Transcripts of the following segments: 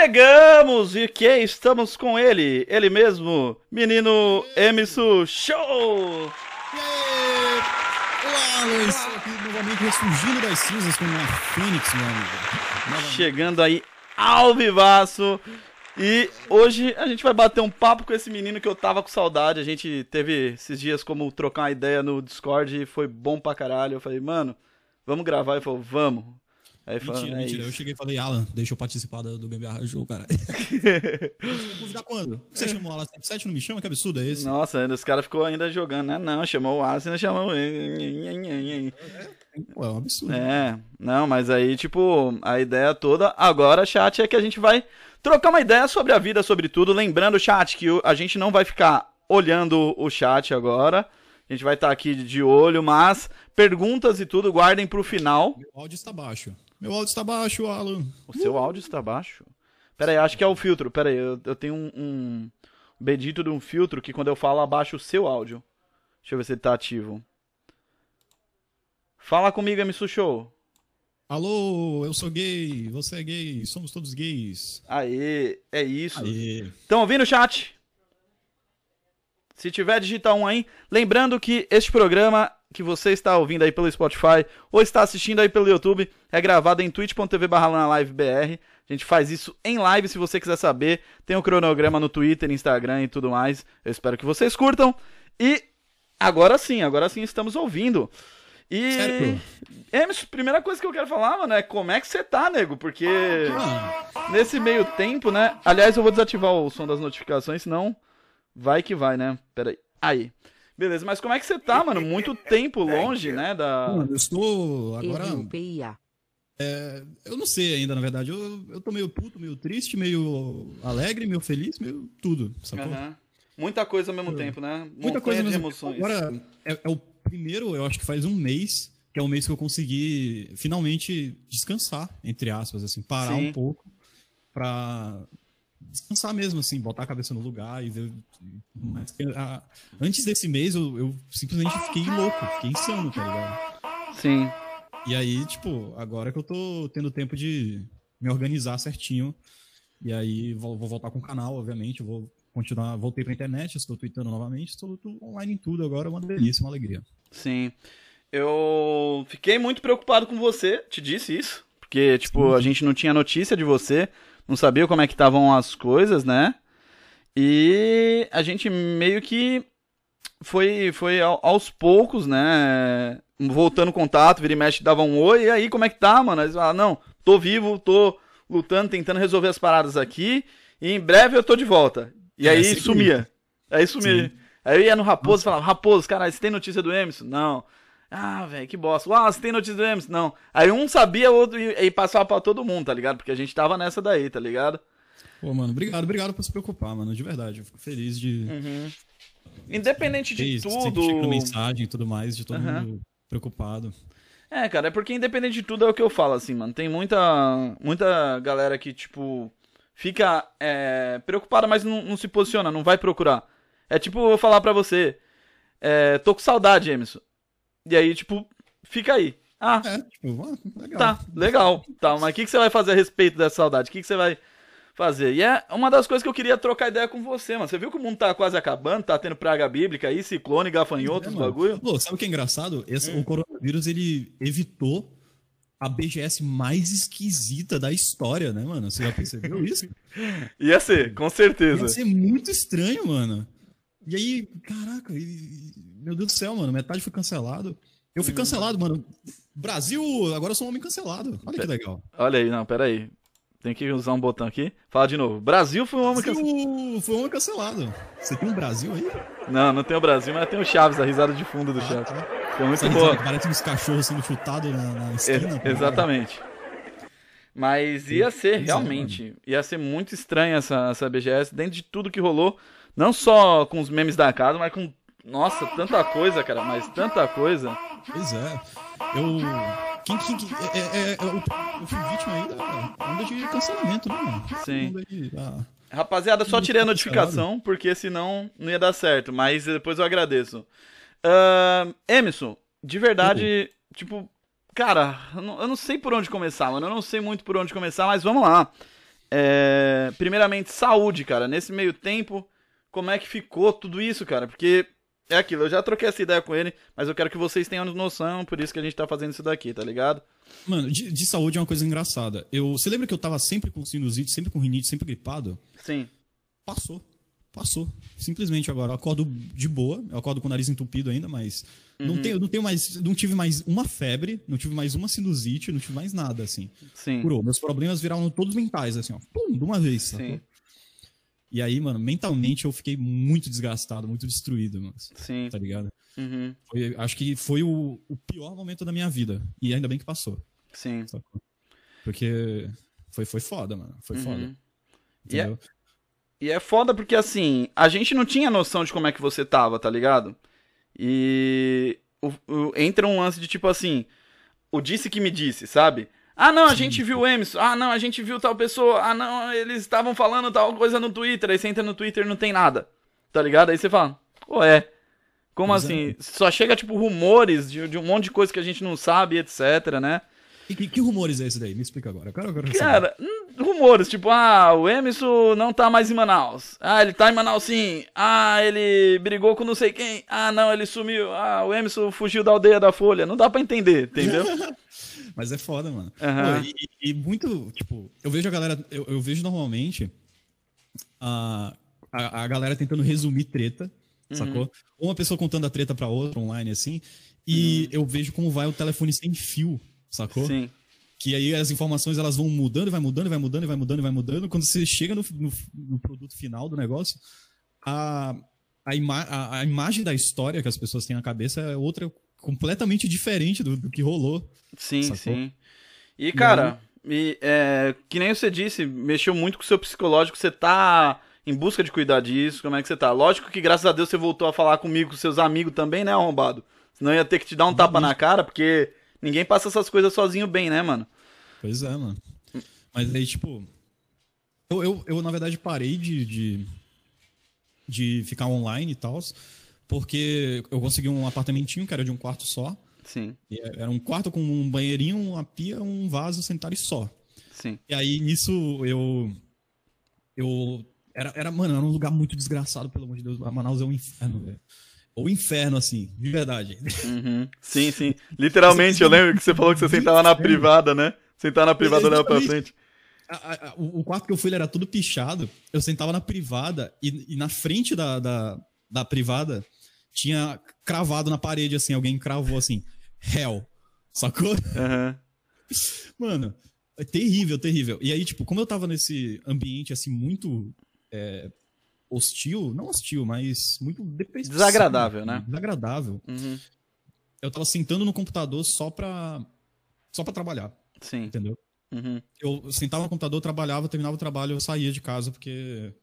Chegamos! E que estamos com ele, ele mesmo, menino Emerson Show! Novamente ressurgindo das cinzas com uma Fênix, meu amigo. Chegando aí ao vivaço. E hoje a gente vai bater um papo com esse menino que eu tava com saudade. A gente teve esses dias como trocar uma ideia no Discord e foi bom pra caralho. Eu falei, mano, vamos gravar? Ele falou, vamos. Aí Mentira, é mentira. Eu isso. cheguei e falei, Alan, deixa eu participar do do Gambiarra Show, cara. Convidar quando? Você chamou o Alan 77 não me chama? Que absurdo é esse? Nossa, ainda os caras ficou ainda jogando, né? Não, chamou o Asina, chamou. Pô, é um absurdo. É, não, mas aí, tipo, a ideia toda agora, chat, é que a gente vai trocar uma ideia sobre a vida, sobre tudo. Lembrando, chat, que o- a gente não vai ficar olhando o chat agora. A gente vai estar aqui de olho, mas perguntas e tudo guardem pro final. Meu áudio está baixo. Meu áudio está baixo, Alan. O seu áudio está baixo? Pera aí, acho que é o filtro. Pera aí, eu, eu tenho um, um bendito de um filtro que quando eu falo abaixa o seu áudio. Deixa eu ver se ele tá ativo. Fala comigo, MC Show. Alô, eu sou gay, você é gay, somos todos gays. Aê, é isso. Aê. Estão ouvindo o chat? Se tiver, digita um aí. Lembrando que este programa que você está ouvindo aí pelo Spotify ou está assistindo aí pelo YouTube é gravado em twitch.tv livebr. A gente faz isso em live, se você quiser saber. Tem o cronograma no Twitter, Instagram e tudo mais. Eu espero que vocês curtam. E agora sim, agora sim estamos ouvindo. E. Certo. Emerson, primeira coisa que eu quero falar, mano, é como é que você tá, nego? Porque. Mano, Nesse meio tempo, né? Aliás, eu vou desativar o som das notificações, senão vai que vai, né? Pera aí. Aí. Beleza, mas como é que você tá, mano? Muito tempo longe, né? Da. mano, eu estou agora. PIA. Eu não sei ainda, na verdade. Eu, eu tô meio puto, meio triste, meio alegre, meio feliz, meio tudo. Sacou? Aham. Muita coisa ao mesmo tempo, né? Muita Montanha coisa de mesmo. emoções. Agora, é, é o primeiro, eu acho que faz um mês, que é o mês que eu consegui finalmente descansar, entre aspas, assim, parar Sim. um pouco pra descansar mesmo, assim, botar a cabeça no lugar e ver. Mas, ah, antes desse mês, eu, eu simplesmente fiquei louco, fiquei insano, tá ligado? Sim. E aí, tipo, agora que eu tô tendo tempo de me organizar certinho. E aí vou, vou voltar com o canal, obviamente. Vou continuar. Voltei pra internet, estou tweetando novamente, estou, online em tudo agora, é uma delícia, uma alegria. Sim. Eu fiquei muito preocupado com você, te disse isso. Porque, tipo, a gente não tinha notícia de você, não sabia como é que estavam as coisas, né? E a gente meio que foi, foi ao- aos poucos, né? Voltando contato, vira e mexe, dava um oi, e aí como é que tá, mano? Aí você fala, não, tô vivo, tô lutando, tentando resolver as paradas aqui, e em breve eu tô de volta. E É, aí sumia. Aí sumia. Sim. Aí eu ia no Raposo e falava, Raposo, caralho, você tem notícia do Emerson? Não. Ah, velho, que bosta. Ah, você tem notícia do Emerson? Não. Aí um sabia, o outro e, e passava pra todo mundo, tá ligado? Porque a gente tava nessa daí, tá ligado? Pô, mano, obrigado, obrigado por se preocupar, mano, de verdade. Eu fico feliz de. Independente de Sempre tudo. chegando mensagem e tudo mais, de todo Aham. mundo preocupado. É, cara, é porque independente de tudo é o que eu falo, assim, mano. Tem muita, muita galera que, tipo, fica é, preocupada, mas não, não se posiciona, não vai procurar. É tipo eu falar pra você, é, tô com saudade, Emerson. E aí, tipo, fica aí. Ah, É, tipo, legal. Tá, legal. Tá, mas o que, que você vai fazer a respeito dessa saudade? O que, que você vai fazer? E é uma das coisas que eu queria trocar ideia com você, mano. Você viu que o mundo tá quase acabando, tá tendo praga bíblica aí, ciclone, gafanhotos, É, bagulho? Pô, sabe o que é engraçado? Esse, Hum. O coronavírus, ele evitou a BGS mais esquisita da história, né, mano? Você já percebeu isso? Ia ser, com certeza. Ia ser muito estranho, mano. E aí, caraca, e- meu Deus do céu, mano, metade foi cancelado. Eu Hum. fui cancelado, mano. Brasil, agora eu sou um homem cancelado. Olha que legal. Olha aí, não, pera aí. Tem que usar um botão aqui. Fala de novo. Brasil foi um homem cancelado. foi um homem cancelado. Você tem um Brasil aí? Não, não tem o Brasil, mas tem o Chaves, a risada de fundo do Chaves. Foi muito Essa boa. Parece uns cachorros sendo chutados na, na esquina. Ex- tá exatamente. Mas ia ser é, realmente, ia ser muito estranha essa, essa BGS, dentro de tudo que rolou, não só com os memes da casa, mas com, nossa, tanta coisa, cara, mas tanta coisa. Pois é. Eu. Quem, quem, quem- é, é, é, eu, eu fui vítima aí da onda de cancelamento, né, mano? Sim. De- ah, Rapaziada, só tirei a notificação, porque senão não ia dar certo, mas depois eu agradeço. Ahn, Emerson, de verdade, tipo, cara, eu não, eu não sei por onde começar, mano, eu não sei muito por onde começar, mas vamos lá. é, primeiramente, saúde, cara. Nesse meio tempo, como é que ficou tudo isso, cara? Porque é aquilo, eu já troquei essa ideia com ele, mas eu quero que vocês tenham noção, por isso que a gente tá fazendo isso daqui, tá ligado? Mano, de, de saúde é uma coisa engraçada. Eu, você lembra que eu tava sempre com sinusite, sempre com rinite, sempre gripado? Sim. Passou. Passou. Simplesmente agora. Eu acordo de boa. Eu acordo com o nariz entupido ainda, mas. Não, tenho, não tenho mais. Não tive mais uma febre, não tive mais uma sinusite, não tive mais nada, assim. Sim. Curou. Meus problemas viraram todos mentais, assim, ó. Pum, de uma vez. sacou? E aí, mano, mentalmente eu fiquei muito desgastado, muito destruído, mano. Sim. Tá ligado? Uhum. Foi- acho que foi o, o pior momento da minha vida. E ainda bem que passou. Sim. Sacou? Porque foi, foi foda, mano. Foi Uhum. foda. E é- Entendeu? E é foda porque, assim, a gente não tinha noção de como é que você tava, tá ligado? E o- o- entra um lance de tipo assim, o disse que me disse, sabe? Ah, não, a gente viu o Emerson. Ah, não, a gente viu tal pessoa. Ah, não, eles estavam falando tal coisa no Twitter. Aí você entra no Twitter e não tem nada. Tá ligado? Aí você fala, ué, como Pois é. assim? Só chega, tipo, rumores de, de um monte de coisa que a gente não sabe, etc, né? E que, que rumores é esse daí? Me explica agora. Eu quero, eu quero. Cara, hum, rumores, tipo, ah, o Emerson não tá mais em Manaus. Ah, ele tá em Manaus sim. Ah, ele brigou com não sei quem. Ah, não, ele sumiu. Ah, o Emerson fugiu da aldeia da Folha. Não dá pra entender, entendeu? Mas é foda, mano. Pô, e, e muito, tipo, eu vejo a galera, eu, eu vejo normalmente a, a, a galera tentando resumir treta, Uhum. sacou? Ou uma pessoa contando a treta pra outra online, assim, e eu vejo como vai o telefone sem fio, sacou? Uhum. Sim. Que aí as informações elas vão mudando, vai mudando, vai mudando, vai mudando, vai mudando. Quando você chega no, no, no produto final do negócio, a, a, ima a, a imagem da história que as pessoas têm na cabeça é outra completamente diferente do, do que rolou. Sim, Sacou? sim. E, cara, e, é, que nem você disse, mexeu muito com o seu psicológico. Você tá em busca de cuidar disso. Como é que você tá? Lógico que, graças a Deus, você voltou a falar comigo, com seus amigos também, né, arrombado? Senão ia ter que te dar um tapa na cara, porque ninguém passa essas coisas sozinho bem, né, mano? Pois é, mano. Mas aí, tipo. Eu, eu, eu, na verdade, parei de, de, de ficar online e tal, porque eu consegui um apartamentinho que era de um quarto só. Sim, E era um quarto com um banheirinho, uma pia, um vaso sanitário só. sim. E aí, nisso, eu. Eu. Era, era, mano, era um lugar muito desgraçado, pelo amor de Deus. Manaus é um inferno, velho. O inferno, assim, de verdade. Uhum. Sim, sim. Literalmente, eu lembro que você falou que você sentava na privada, né? Sentava na privada olhava pra frente. A- a- o quarto que eu fui era todo pichado. Eu sentava na privada e, e na frente da, da, da privada tinha cravado na parede, assim, alguém cravou assim, hell. Sacou? Aham. Mano, é terrível, terrível. E aí, tipo, como eu tava nesse ambiente, assim, muito é, hostil, não hostil, mas muito depressivo. Desagradável, né? Desagradável. Uhum. Eu tava sentando no computador só pra, só pra trabalhar, Sim. entendeu? Uhum. Eu sentava no computador, trabalhava, terminava o trabalho, eu saía de casa porque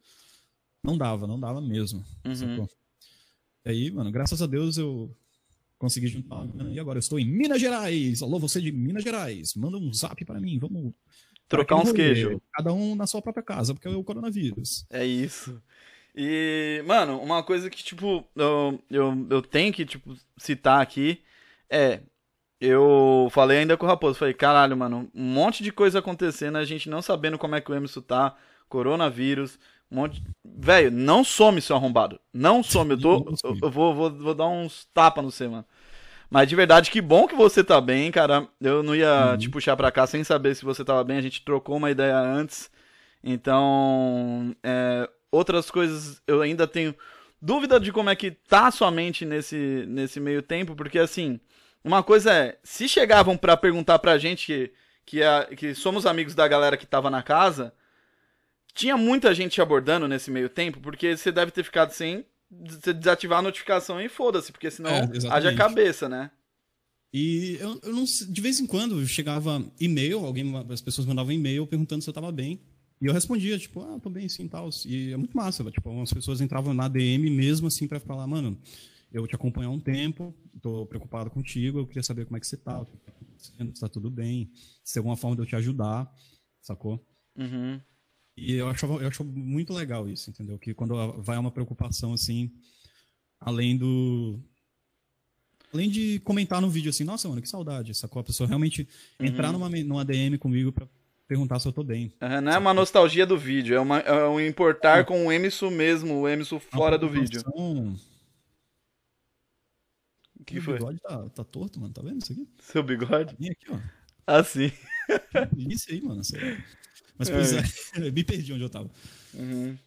não dava, não dava mesmo. Uhum. E aí, mano, graças a Deus eu consegui juntar. grana. E agora eu estou em Minas Gerais. Alô, você de Minas Gerais. Manda um zap para mim, vamos Trocar uns queijos. Cada um na sua própria casa, porque é o coronavírus. É isso. E, mano, uma coisa que, tipo, eu, eu, eu tenho que, tipo, citar aqui é. Eu falei ainda com o Raposo, falei, caralho, mano, um monte de coisa acontecendo, a gente não sabendo como é que o Emerson tá, coronavírus, um monte. Velho, não some, seu arrombado. Não some, eu tô. Eu, eu vou, vou, vou dar uns tapas no você, mano. Mas de verdade, que bom que você tá bem, cara. Eu não ia Uhum. te puxar pra cá sem saber se você tava bem. A gente trocou uma ideia antes. Então, é, outras coisas eu ainda tenho dúvida de como é que tá a sua mente nesse, nesse meio tempo, porque assim, uma coisa é, se chegavam pra perguntar pra gente que, que, é- que somos amigos da galera que tava na casa, tinha muita gente te abordando nesse meio tempo, porque você deve ter ficado sem des- desativar a notificação e foda-se, porque senão É, haja cabeça, né? E eu, eu não sei, de vez em quando chegava e-mail, alguém, as pessoas mandavam e-mail perguntando se eu tava bem. E eu respondia, tipo, ah, tô bem sim e tal. E é muito massa, tipo, as pessoas entravam na DM mesmo assim pra falar, mano, eu te acompanho há um tempo, tô preocupado contigo, eu queria saber como é que você tá, o que tá acontecendo, se tá tudo bem, se tem alguma forma de eu te ajudar, sacou? Uhum. E eu acho, eu acho muito legal isso, entendeu? Que quando vai uma preocupação assim, além do. Além de comentar no vídeo assim, nossa, mano, que saudade, sacou? A pessoa realmente entrar numa, numa DM comigo pra perguntar se eu tô bem. Uhum, não é uma nostalgia do vídeo, é, uma, é um importar com o Emerson mesmo, o Emerson fora do vídeo. O que Meu foi? bigode tá, tá torto, mano. Tá vendo isso aqui? Seu bigode? Vem aqui, ó. Ah, sim. Isso aí, mano. Sério. Mas, pois é, é me perdi onde eu tava. Uhum.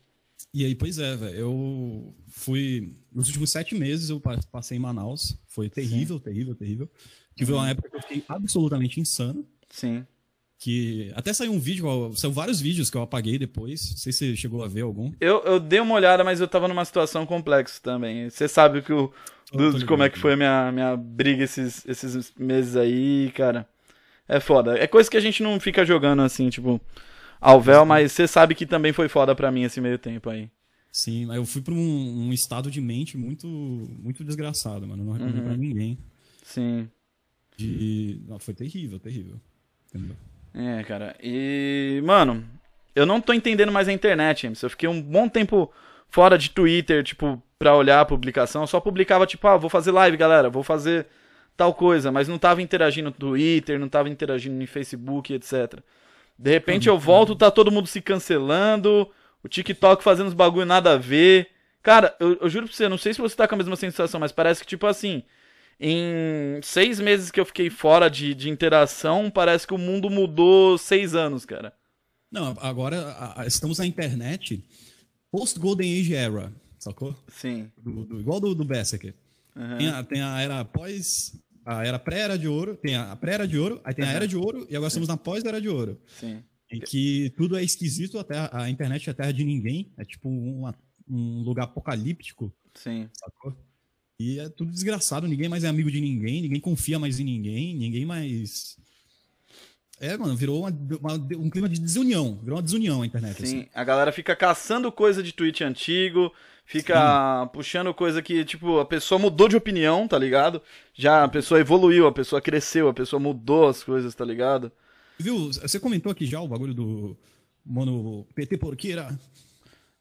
E aí, pois é, velho. Eu fui. Nos últimos sete meses eu passei em Manaus. Foi terrível, Sim. terrível, terrível. Tive uhum. uma época que eu fiquei absolutamente insano. Sim. Que até saiu um vídeo, saiu vários vídeos que eu apaguei depois. Não sei se você chegou a ver algum. Eu, eu dei uma olhada, mas eu tava numa situação complexa também. Você sabe que o, do, de como é que foi a minha, minha briga esses, esses meses aí, cara. É foda. É coisa que a gente não fica jogando assim, tipo, ao véu, mas você sabe que também foi foda pra mim esse meio tempo aí. Sim, mas eu fui pra um, um estado de mente muito muito desgraçado, mano. Não recomendo uhum. pra ninguém. Sim. De... Não, foi terrível, terrível. Entendeu? É, cara. E, mano, eu não tô entendendo mais a internet, James. Eu fiquei um bom tempo fora de Twitter, tipo, pra olhar a publicação. Eu só publicava, tipo, ah, vou fazer live, galera, vou fazer tal coisa, mas não tava interagindo no Twitter, não tava interagindo no Facebook, etc. De repente eu volto, tá todo mundo se cancelando, o TikTok fazendo os bagulho nada a ver. Cara, eu, eu juro pra você, não sei se você tá com a mesma sensação, mas parece que, tipo assim, em seis meses que eu fiquei fora de, de interação, parece que o mundo mudou seis anos, cara. Não, agora a, a, estamos na internet post-Golden Age Era, sacou? Sim. Do, do, igual do, do Berserker. Uhum. Tem, a, tem a era pós. A era pré-era de ouro, tem a pré-era de ouro, aí tem uhum. a era de ouro, e agora estamos na pós-era de ouro. Sim. Em que tudo é esquisito, até a internet é a terra de ninguém, é tipo uma, um lugar apocalíptico. Sim. Sacou? E é tudo desgraçado, ninguém mais é amigo de ninguém, ninguém confia mais em ninguém, ninguém mais. É, mano, virou uma, uma, um clima de desunião, virou uma desunião a internet. Sim, assim. a galera fica caçando coisa de tweet antigo, fica Sim. puxando coisa que, tipo, a pessoa mudou de opinião, tá ligado? Já a pessoa evoluiu, a pessoa cresceu, a pessoa mudou as coisas, tá ligado? Viu, você comentou aqui já o bagulho do mano PT Porqueira.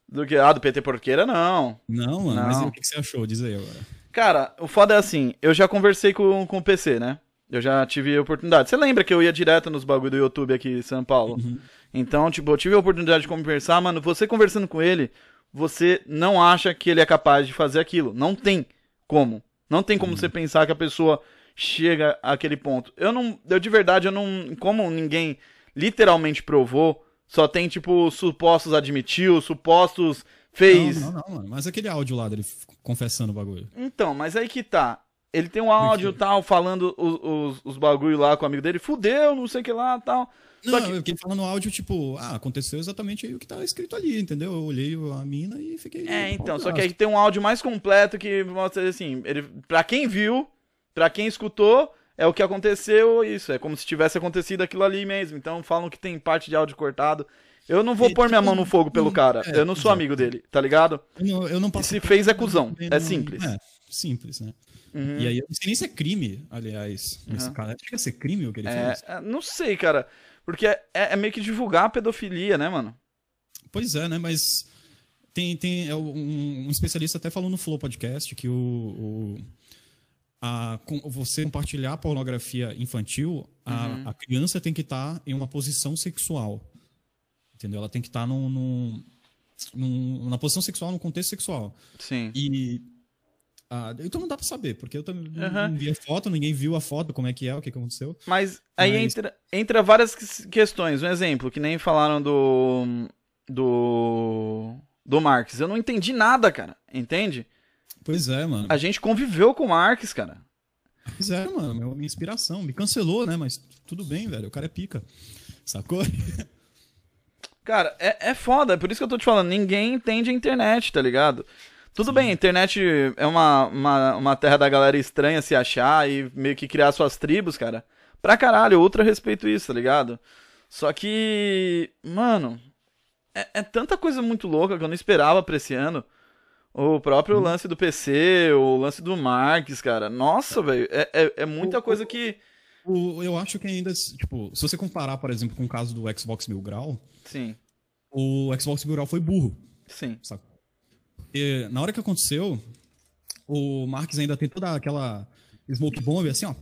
Do que? Ah, do PT Porqueira, não. Não, mano, não. mas o que você achou? Diz aí agora. Cara, o foda é assim, eu já conversei com, com o PC, né? Eu já tive a oportunidade. Você lembra que eu ia direto nos bagulho do YouTube aqui em São Paulo? Uhum. Então, tipo, eu tive a oportunidade de conversar, mano. Você conversando com ele, você não acha que ele é capaz de fazer aquilo. Não tem como. Não tem como uhum. você pensar que a pessoa chega àquele ponto. Eu não. Eu de verdade, eu não. Como ninguém literalmente provou, só tem, tipo, supostos admitiu, supostos fez. Não, não, não, mano. Mas aquele áudio lá dele confessando o bagulho. Então, mas aí que tá. Ele tem um áudio tal, falando os, os, os bagulho lá com o amigo dele, fudeu, não sei o que lá tal. Não, Só que... eu fiquei falando áudio, tipo, ah, aconteceu exatamente o que tá escrito ali, entendeu? Eu olhei a mina e fiquei. É, então, só que aí tem um áudio mais completo que mostra assim, ele, pra quem viu, pra quem escutou, é o que aconteceu, isso. É como se tivesse acontecido aquilo ali mesmo. Então falam que tem parte de áudio cortado. Eu não vou e, pôr minha mão no fogo pelo cara. É, eu não sou amigo dele, tá ligado? Eu não, eu não posso. E se fez é cuzão. É simples. É, simples, né? Uhum. E aí eu não sei nem se é crime, aliás. Uhum. Esse cara. Chega a ser crime o que ele é, fez? É, não sei, cara. Porque é, é, meio que divulgar a pedofilia, né, mano? Pois é, né? Mas tem, tem um, um especialista até falou no Flow Podcast que o, o a, com, você compartilhar pornografia infantil, a, uhum. a criança tem que estar em uma posição sexual. Entendeu? Ela tem que estar tá num, num, num, na posição sexual, no contexto sexual. Sim. E. Ah, então não dá pra saber, porque eu também uhum. não vi a foto, ninguém viu a foto, como é que é, o que aconteceu. Mas aí Mas... Entra, entra várias questões. Um exemplo, que nem falaram do. do. do Marx. Eu não entendi nada, cara. Entende? Pois é, mano. A gente conviveu com o Marx, cara. Pois é, mano. Minha inspiração. Me cancelou, né? Mas tudo bem, velho. O cara é pica. Sacou? Cara, é, é foda, é por isso que eu tô te falando, ninguém entende a internet, tá ligado? Tudo bem, a internet é uma, uma, uma terra da galera estranha se achar e meio que criar suas tribos, cara. Pra caralho, ultra respeito isso, tá ligado? Só que, mano, é, é, tanta coisa muito louca que eu não esperava pra esse ano. O próprio hum. lance do PC, o lance do Marx, cara. Nossa, velho, é, é, é, muita coisa que. O, eu acho que ainda, tipo, se você comparar, por exemplo, com o caso do Xbox Mil Grau, Sim. O Xbox Mil Grau foi burro. Sim. Sabe? E, na hora que aconteceu, o Marques ainda tem toda aquela smoke bomb, assim, ó.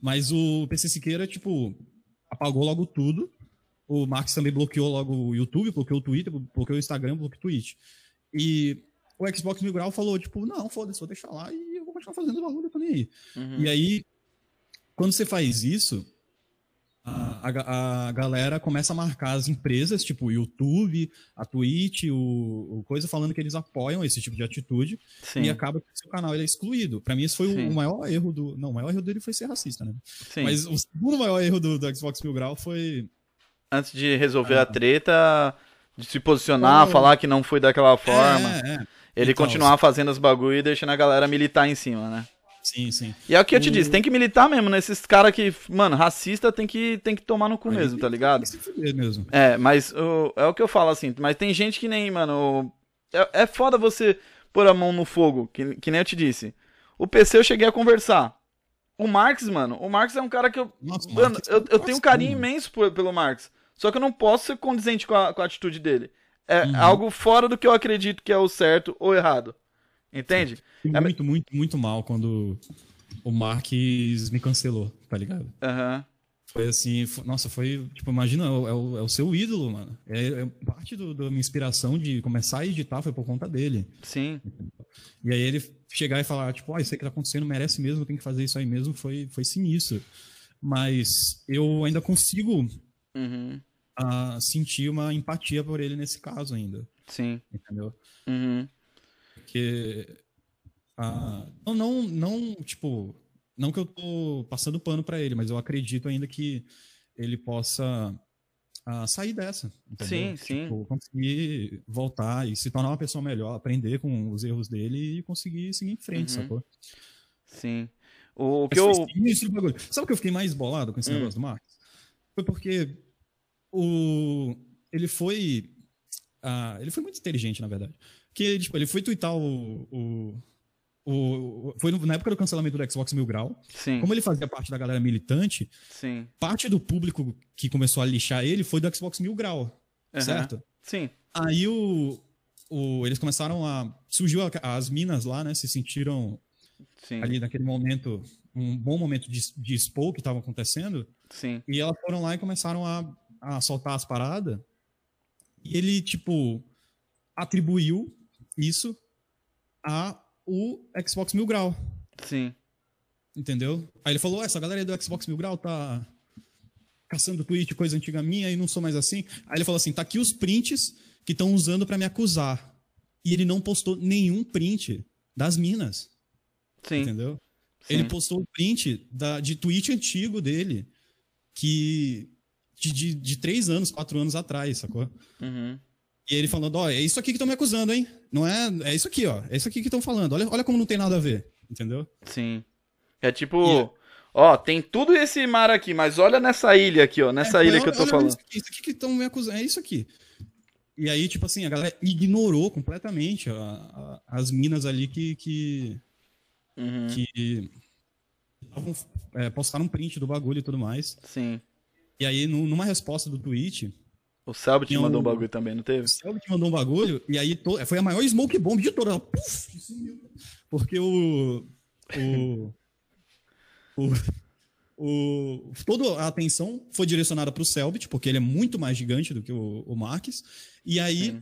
Mas o PC Siqueira, tipo, apagou logo tudo. o Marx também bloqueou logo o YouTube, bloqueou o Twitter, bloqueou o Instagram, bloqueou o Twitch. E o Xbox Mil Grau falou, tipo, não, foda-se, vou deixar lá e eu vou continuar fazendo o bagulho, eu tô nem aí. Uhum. E aí, quando você faz isso, a, a, a galera começa a marcar as empresas, tipo o YouTube, a Twitch, o, o coisa, falando que eles apoiam esse tipo de atitude Sim, e acaba que o seu canal ele é excluído. Pra mim, esse foi o, o maior erro do. Não, o maior erro dele foi ser racista, né? sim. Mas o segundo maior erro do, do Xbox Mil Grau foi. Antes de resolver a treta, de se posicionar, falar que não foi daquela forma, É, é. ele Então, continuar fazendo os bagulho e deixando a galera militar em cima, né? Sim, sim. E é o que eu te O- disse, tem que militar mesmo nesses caras que, mano, racista tem que, tem que tomar no cu mesmo, tá ligado? Tem que mesmo. É, mas o- é o que eu falo assim, mas tem gente que nem, mano. É, é foda você pôr a mão no fogo, que, que nem eu te disse. O PC eu cheguei a conversar. O Marx, mano, o Marx é um cara que eu. Nossa, Mano, Marx eu, eu é tenho um carinho imenso por- pelo Marx. Só que eu não posso ser condizente com a, com a atitude dele. É Uhum. algo fora do que eu acredito que é o certo ou errado. Entende? Fui É- muito, muito, muito mal quando o Marques me cancelou, tá ligado? Aham. Foi assim, fo- nossa, foi, tipo, imagina, é o, é o- é o seu ídolo, mano. É, é parte do- da minha inspiração de começar a editar foi por conta dele. Sim. E aí ele chegar e falar, tipo, ó, isso aí que tá acontecendo merece mesmo, tem que fazer isso aí mesmo, foi, foi sinistro. Mas eu ainda consigo Uhum. ah, sentir uma empatia por ele nesse caso ainda, Sim. entendeu? Uhum. Porque. ah, não, não, não, tipo. Não que eu tô passando pano pra ele, mas eu acredito ainda que ele possa ah, sair dessa. Sim, Entendeu? sim. Tipo, conseguir voltar e se tornar uma pessoa melhor, aprender com os erros dele e conseguir seguir em frente, Uhum. sacou? Sim. O que Mas eu. Sabe o que eu fiquei mais bolado com esse Hum. negócio do Marcos? Foi porque o... ele foi. ah, ele foi muito inteligente, na verdade. Que tipo, ele foi twittar o. o, o- foi na época do cancelamento do Xbox Mil Grau. Sim. Como ele fazia parte da galera militante, Sim. parte do público que começou a lixar ele foi do Xbox Mil Grau. Aham. Certo? Sim. Aí o, o- eles começaram a. Surgiu a- as minas lá, né? Se sentiram Sim. ali naquele momento, um bom momento de, de expor o que estava acontecendo. Sim. E elas foram lá e começaram a, a soltar as paradas. E ele, tipo, atribuiu isso a o Xbox Mil Grau. Sim. Entendeu? Aí ele falou: "Ó, essa galera aí do Xbox Mil Grau tá caçando tweet, coisa antiga minha, e não sou mais assim. Aí ele falou assim: tá aqui os prints que estão usando pra me acusar. E ele não postou nenhum print das minas. Sim. Entendeu? Sim. Ele postou o print da, de tweet antigo dele, que. De, de, de três anos, quatro anos atrás, sacou? Uhum. E ele falando, ó, é isso aqui que estão me acusando, hein? Não é. É isso aqui, ó. É isso aqui que estão falando. Olha, olha como não tem nada a ver. Entendeu? Sim. É tipo, E- ó, tem tudo esse mar aqui, mas olha nessa ilha aqui, ó, nessa É, ilha olha- que eu tô falando. Isso aqui, isso aqui que estão me acusando. É isso aqui. E aí, tipo assim, a galera ignorou completamente a- a- as minas ali que. que, Uhum. que é, postaram um print do bagulho e tudo mais. Sim. E aí, nu- numa resposta do tweet, O Selbit mandou um bagulho também, não teve? O Selbit mandou um bagulho, e aí to- foi a maior smoke bomb de todas. Ela, puf, sumiu. Porque o. O. o, o toda a atenção foi direcionada para o Selbit, porque ele é muito mais gigante do que o, o Marques. E aí.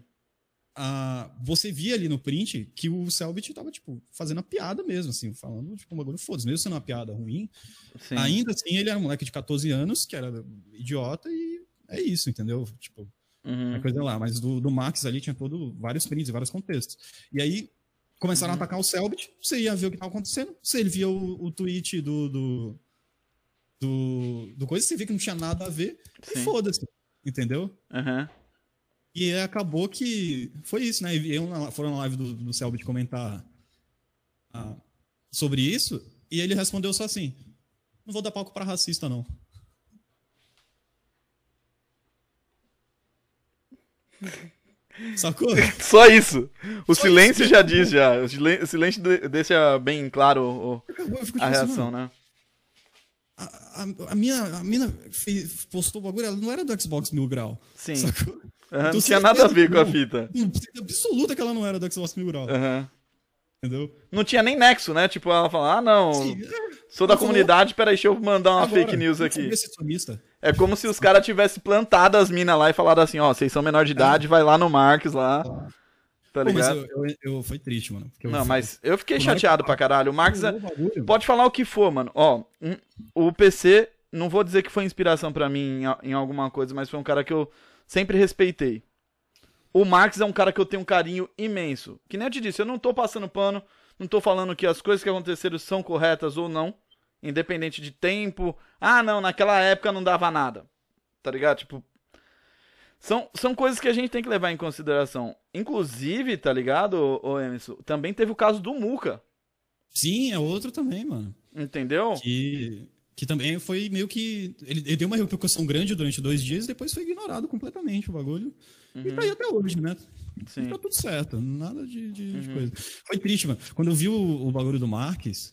A- você via ali no print que o Selbit tava, tipo, fazendo a piada mesmo, assim, falando, tipo, um bagulho foda-se, mesmo sendo uma piada ruim, Sim. ainda assim ele era um moleque de 14 anos, que era idiota, e é isso, entendeu? Tipo, Uhum. a coisa lá. Mas do, do Max ali tinha todo, vários prints e vários contextos. E aí começaram Uhum. a atacar o Selbit, você ia ver o que estava acontecendo. Ele via o, o tweet do, do, do, do coisa, você via que não tinha nada a ver. E Sim. foda-se. Entendeu? Uhum. E acabou que foi isso, né? E eu foram na live do, do Selbit comentar ah, sobre isso, e ele respondeu só assim: não vou dar palco pra racista, não. Sacou? Só isso. O Só silêncio isso. já diz já. O silêncio de- deixa bem claro o- a reação, né? a, a, a minha, a mina fez- postou o bagulho, ela não era do Xbox Mil Grau. Sim. Sacou? Uhum, Então, não tinha nada a ver com a fita. Absoluta que ela não era do Xbox Mil Grau. Uhum. Entendeu? Não tinha nem nexo, né? Tipo, ela fala, ah, não. Sim, é, Sou da comunidade, peraí, deixa eu mandar uma Agora, fake news aqui. É como se os caras tivessem plantado as minas lá e falado assim, ó, vocês são menor de idade, vai lá no Marques lá. Tá Pô, mas ligado? eu, eu, eu- foi triste, mano. Não, mas eu fiquei que chateado pra caralho. O Marques é- o Pode falar o que for, mano. Ó, um- o PC, não vou dizer que foi inspiração pra mim em, em alguma coisa, mas foi um cara que eu sempre respeitei. O Marx é um cara que eu tenho um carinho imenso. Que nem eu te disse, eu não tô passando pano, não tô falando que as coisas que aconteceram são corretas ou não, independente de tempo. Ah, não, naquela época não dava nada. Tá ligado? Tipo, são, são coisas que a gente tem que levar em consideração. Inclusive, tá ligado, ô, ô Emerson? Também teve o caso do Muca, Sim, é outro também, mano. entendeu? Que, que também foi meio que. Ele, ele deu uma repercussão grande durante dois dias e depois foi ignorado completamente o bagulho. E tá aí até hoje, né? Uhum. Sim. Uhum. Tá tudo certo, nada de, de- de coisa. Foi triste, mano. Quando eu vi o, o bagulho do Marques,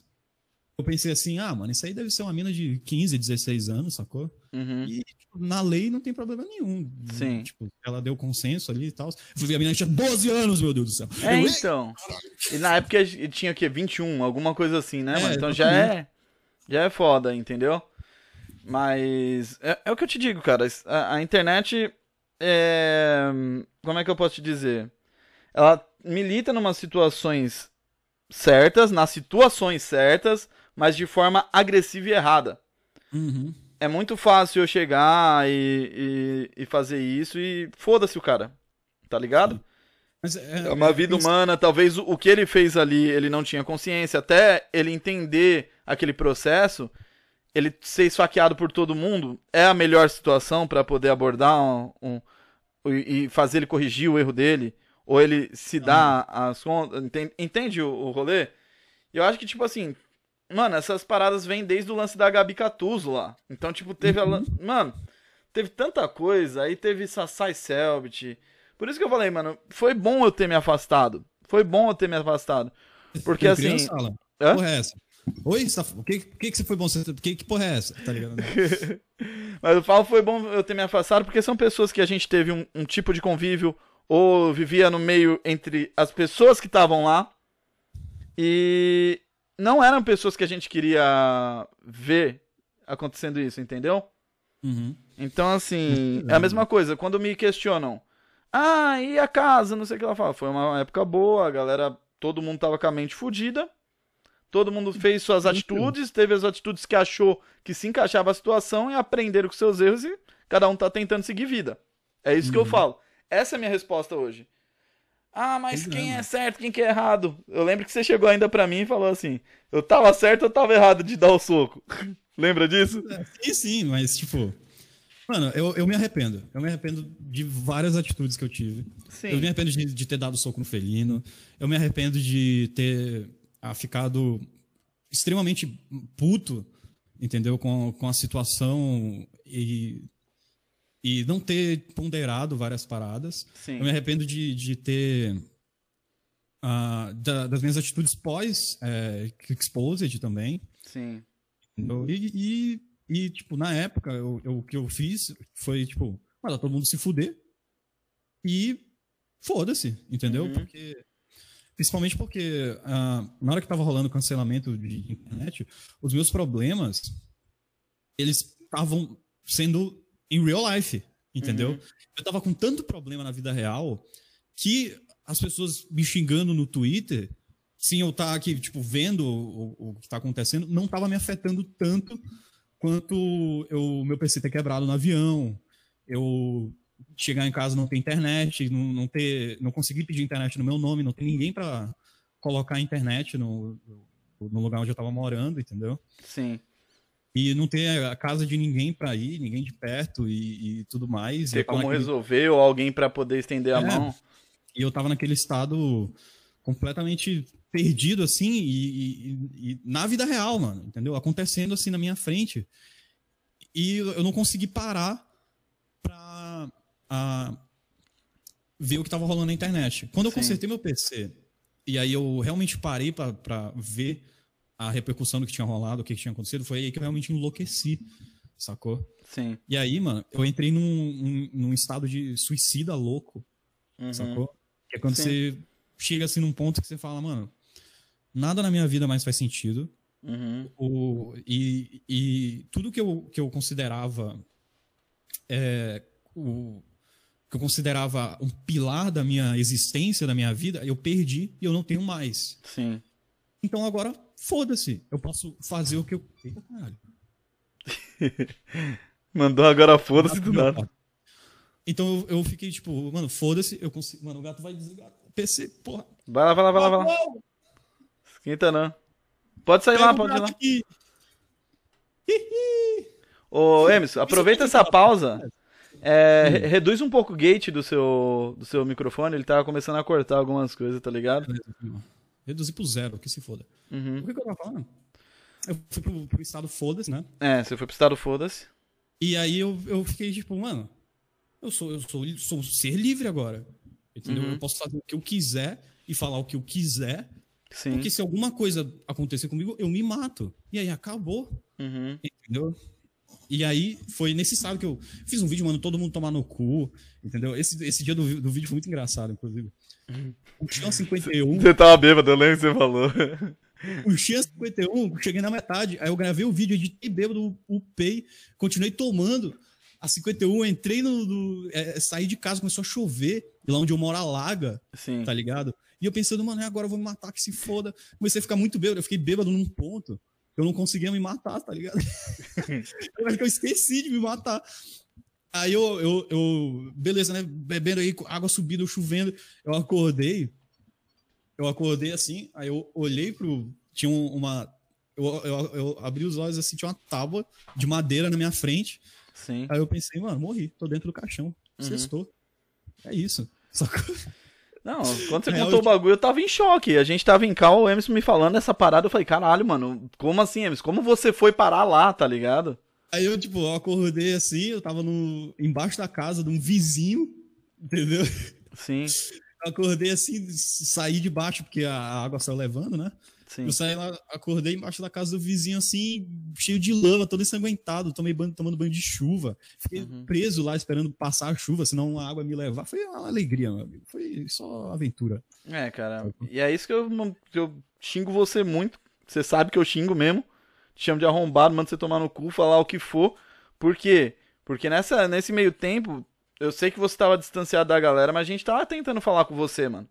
eu pensei assim, ah, mano, isso aí deve ser uma mina de 15, 16 anos, sacou? Uhum. E tipo, na lei não tem problema nenhum. Sim. Tipo, ela deu consenso ali e tal. Fui ver a mina tinha 12 anos, meu Deus do céu. É, Eu, então. E na época tinha o quê? 21, alguma coisa assim, né, É, mano? Então já é. Já é foda, entendeu? Mas. É, é o que eu te digo, cara. A, a internet. É. Como é que eu posso te dizer? Ela milita numas situações certas, nas situações certas, mas de forma agressiva e errada. Uhum. É muito fácil eu chegar e, e, e fazer isso e foda-se o cara. Tá ligado? Mas é, É uma vida humana, talvez o, o que ele fez ali ele não tinha consciência, até ele entender aquele processo, ele ser esfaqueado por todo mundo é a melhor situação pra poder abordar um, um- e e fazer ele corrigir o erro dele, ou ele se dar as contas, entende, entende o, o rolê? Eu acho que, tipo assim, mano, essas paradas vêm desde o lance da Gabi Catuso lá. Então, tipo, teve a. lan- Mano, teve tanta coisa, aí teve Sassai Selbit. Por isso que eu falei, mano, foi bom eu ter me afastado. Foi bom eu ter me afastado. Porque eu assim. fala, Hã? porra é essa? Oi, você tá- o que, que que você foi bom? Que, que porra é essa? Tá ligado? Mas eu falo foi bom eu ter me afastado porque são pessoas que a gente teve um, um tipo de convívio ou vivia no meio entre as pessoas que estavam lá e não eram pessoas que a gente queria ver acontecendo isso, entendeu? Uhum. Então, assim, é a mesma coisa. Quando me questionam, ah, e a casa? Não sei o que ela fala. Foi uma época boa, a galera, todo mundo tava com a mente fodida. Todo mundo fez suas atitudes, teve as atitudes que achou que se encaixava a situação e aprenderam com seus erros e cada um tá tentando seguir vida. É isso que eu falo. Essa é a minha resposta hoje. Ah, mas é, quem é certo, quem que é errado? Eu lembro que você chegou ainda pra mim e falou assim: eu tava certo ou tava errado de dar o soco? Lembra disso? Sim, sim, mas tipo. Mano, eu, eu me arrependo. Eu me arrependo de várias atitudes que eu tive. Sim. Eu me arrependo de, de ter dado soco no felino. Eu me arrependo de ter ah, ficado extremamente puto, entendeu? Com, com a situação e, e não ter ponderado várias paradas. Sim. Eu me arrependo de, de ter. ah, da- das minhas atitudes pós é, Exposed também. Sim. E, e, e, tipo, na época, eu, eu- o que eu fiz foi, tipo, mandar todo mundo se fuder e foda-se, entendeu? Uhum. Porque, principalmente porque ah, na hora que tava rolando o cancelamento de internet, os meus problemas, eles estavam sendo em real life, entendeu? Uhum. Eu tava com tanto problema na vida real que as pessoas me xingando no Twitter, sem eu estar aqui, tipo, vendo o, o que tá acontecendo, não tava me afetando tanto quanto o meu PC ter quebrado no avião, eu chegar em casa e não ter internet, não, não ter, não conseguir pedir internet no meu nome, não ter ninguém para colocar internet no, no lugar onde eu tava morando, entendeu? Sim. E não ter a casa de ninguém para ir, ninguém de perto e, e tudo mais. Ter como naquele- resolver ou alguém pra poder estender a É. mão. E eu tava naquele estado completamente perdido, assim, e, e- e na vida real, mano, entendeu? Acontecendo assim na minha frente. E eu não consegui parar pra ah, ver o que tava rolando na internet. Quando eu Sim. consertei meu PC, e aí eu realmente parei pra ver a repercussão do que tinha rolado, o que tinha acontecido, foi aí que eu realmente enlouqueci, sacou? Sim. E aí, mano, eu entrei num, num, num estado de suicida louco, Uhum. sacou? Que é quando Sim. você chega assim num ponto que você fala, mano, nada na minha vida mais faz sentido. Uhum. O, e, e tudo que eu, que eu considerava é, o, que eu considerava um pilar da minha existência, da minha vida, eu perdi e eu não tenho mais. Sim. Então agora, foda-se. Eu posso fazer o que eu. Eita, caralho. Mandou agora foda-se do nada. Então eu, eu fiquei tipo, mano, foda-se, eu consigo. Mano, o gato vai desligar PC, porra. Vai lá, vai lá, vai lá, vai lá. Esquenta não. Pode sair lá, Pega o pode ir lá. aqui. Ô, Emerson, aproveita essa pausa. É, Hum. re- reduz um pouco o gate do seu, do seu microfone, ele tava começando a cortar algumas coisas, tá ligado? Reduzir pro zero, que se foda. Uhum. O que, que eu tava falando? Eu fui pro, pro estado foda-se, né? É, você foi pro estado foda-se. E aí eu, eu fiquei tipo, mano, eu sou, eu sou, sou um ser livre agora. Entendeu? Uhum. Eu posso fazer o que eu quiser e falar o que eu quiser. Sim. Porque se alguma coisa acontecer comigo, eu me mato. E aí acabou. Uhum. Entendeu? E aí foi nesse sábado que eu fiz um vídeo, mano, todo mundo tomar no cu. Entendeu? Esse, esse dia do, do vídeo foi muito engraçado, inclusive. O Xan 51, Você tava bêbado, eu lembro que você falou. o Xan 51, cheguei na metade. Aí eu gravei o vídeo, editei bêbado, upei, continuei tomando. A 51, entrei no. no é, saí de casa, começou a chover. E lá onde eu moro, alaga, Sim. tá ligado? E eu pensando, mano, agora eu vou me matar, que se foda. Comecei a ficar muito bêbado, eu fiquei bêbado num ponto. Eu não conseguia me matar, tá ligado? eu esqueci de me matar. Aí eu, eu, eu, beleza, né? Bebendo aí, água subindo, chovendo. Eu acordei. Eu acordei assim, aí eu olhei pro. Tinha um- uma. Eu, eu, eu abri os olhos assim, tinha uma tábua de madeira na minha frente. Sim. Aí eu pensei, mano, morri, tô dentro do caixão. Uhum. Sextou. É isso. Só que Não, quando você É, contou eu- o bagulho, eu tava em choque. A gente tava em cal, o Emerson me falando essa parada, eu falei, caralho, mano, como assim, Emerson? Como você foi parar lá, tá ligado? Aí eu, tipo, eu acordei assim, eu tava no, embaixo da casa de um vizinho, entendeu? Sim, Eu acordei assim, saí de baixo, porque a água saiu levando, né? sim. Eu saí lá, acordei embaixo da casa do vizinho, assim, cheio de lama, todo ensanguentado, tomei banho, tomando banho de chuva. Fiquei Uhum. preso lá, esperando passar a chuva, senão a água me levar. Foi uma alegria, meu amigo. Foi só aventura. É, cara. E é isso que eu, que eu xingo você muito. Você sabe que eu xingo mesmo. Te chamo de arrombado, mando você tomar no cu, falar o que for. Por quê? Porque nessa, nesse meio tempo, eu sei que você tava distanciado da galera, mas a gente tava tentando falar com você, mano.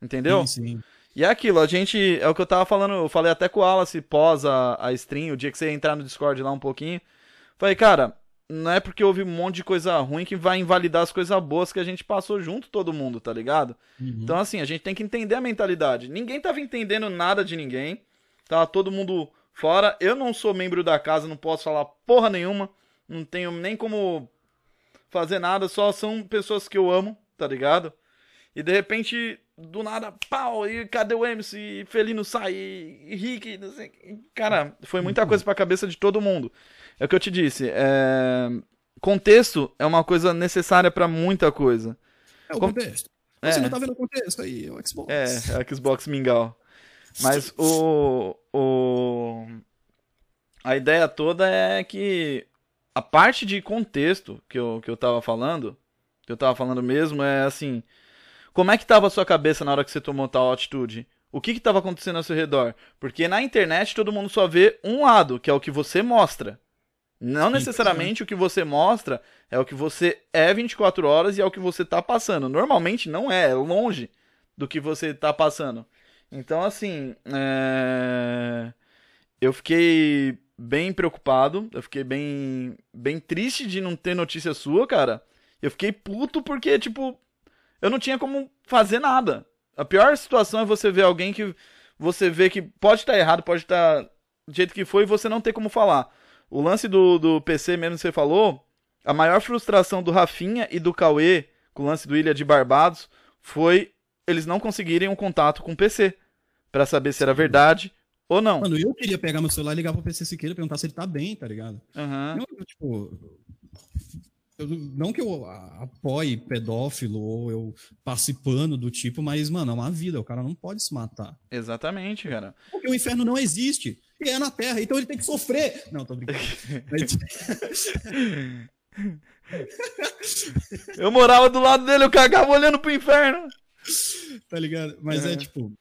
Entendeu? Sim, sim. E é aquilo, a gente. É o que eu tava falando, eu falei até com o Wallace pós a, a stream, o dia que você ia entrar no Discord lá um pouquinho. Falei, cara, não é porque houve um monte de coisa ruim que vai invalidar as coisas boas que a gente passou junto, todo mundo, tá ligado? Uhum. Então, assim, a gente tem que entender a mentalidade. Ninguém tava entendendo nada de ninguém. Tava todo mundo fora. Eu não sou membro da casa, não posso falar porra nenhuma. Não tenho nem como fazer nada. Só são pessoas que eu amo, tá ligado? E de repente, do nada, pau, e cadê o MC? E Felino sai, e Rick, não sei. Cara, foi muita coisa pra cabeça de todo mundo. É o que eu te disse. É... Contexto é uma coisa necessária pra muita coisa. É o Como- contexto. É. Você não tá vendo o contexto aí, é o Xbox. É, é a Xbox Mingau. Mas o, o. A ideia toda é que a parte de contexto que eu, que eu tava falando, que eu tava falando mesmo, é assim. Como é que tava a sua cabeça na hora que você tomou tal atitude? O que que tava acontecendo ao seu redor? Porque na internet todo mundo só vê um lado, que é o que você mostra. Não Sim, necessariamente o que você mostra é o que você é 24 horas e é o que você tá passando. Normalmente não é, é longe do que você tá passando. Então, assim, é, eu fiquei bem preocupado, eu fiquei bem, bem triste de não ter notícia sua, cara. Eu fiquei puto porque, tipo, eu não tinha como fazer nada. A pior situação é você ver alguém que você vê que pode estar errado, pode estar do jeito que foi e você não ter como falar. O lance do, do PC mesmo que você falou, a maior frustração do Rafinha e do Cauê com o lance do Ilha de Barbados foi eles não conseguirem um contato com o PC Pra saber se era verdade ou não. Mano, eu queria pegar meu celular e ligar pro PC Siqueira perguntar se ele tá bem, tá ligado? Não, eu, tipo. eu- não que eu apoie pedófilo ou eu participando do tipo, mas, mano, é uma vida, o cara não pode se matar. Exatamente, cara. Porque o inferno não existe. E é na Terra, então ele tem que sofrer. Não, tô brincando. Eu morava do lado dele, eu cagava olhando pro inferno. tá ligado? Mas é, É. tipo.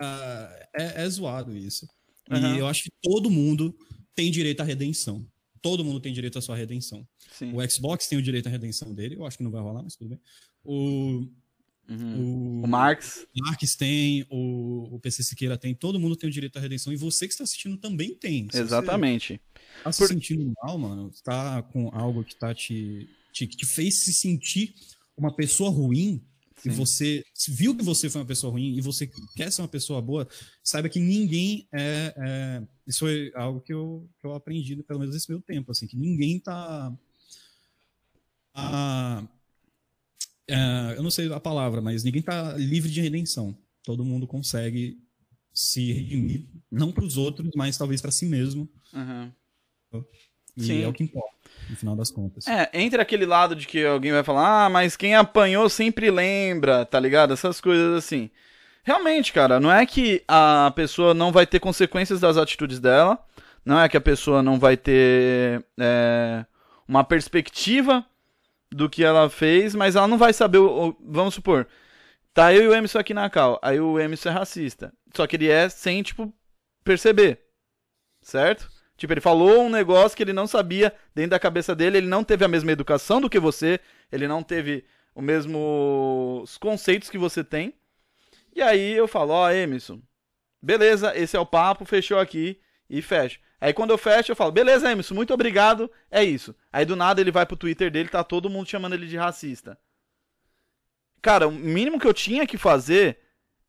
Ah, é, é zoado isso. Uhum. E eu acho que todo mundo tem direito à redenção. Todo mundo tem direito à sua redenção. Sim. O Xbox tem o direito à redenção dele. Eu acho que não vai rolar, mas tudo bem. O, uhum. o, o Marx. Marx tem, o, o PC Siqueira tem. Todo mundo tem o direito à redenção. E você que está assistindo também tem. Se Exatamente. Tá se Por... sentindo mal, mano. Tá com algo que tá te, te, que te fez se sentir uma pessoa ruim Sim. e você viu que você foi uma pessoa ruim e você quer ser uma pessoa boa, saiba que ninguém é. é isso foi algo que eu, que eu aprendi, pelo menos nesse meu tempo, assim, que ninguém tá. A, é, eu não sei a palavra, mas ninguém tá livre de redenção. Todo mundo consegue se redimir, não para os outros, mas talvez para si mesmo. Uhum. E Sim. é o que importa no final das contas. É, entre aquele lado de que alguém vai falar, ah, mas quem apanhou sempre lembra, tá ligado? Essas coisas assim. Realmente, cara, não é que a pessoa não vai ter consequências das atitudes dela, não é que a pessoa não vai ter é, uma perspectiva do que ela fez, mas ela não vai saber, vamos supor, tá eu e o Emerson aqui na cal, aí o Emerson é racista, só que ele é sem, tipo, perceber, certo? Tipo, ele falou um negócio que ele não sabia dentro da cabeça dele, ele não teve a mesma educação do que você, ele não teve o mesmo os conceitos que você tem. E aí eu falo, ó, oh, Emerson, beleza, esse é o papo, fechou aqui e fecha. Aí quando eu fecho, eu falo, beleza, Emerson, muito obrigado, é isso. Aí do nada ele vai pro Twitter dele, tá todo mundo chamando ele de racista. Cara, o mínimo que eu tinha que fazer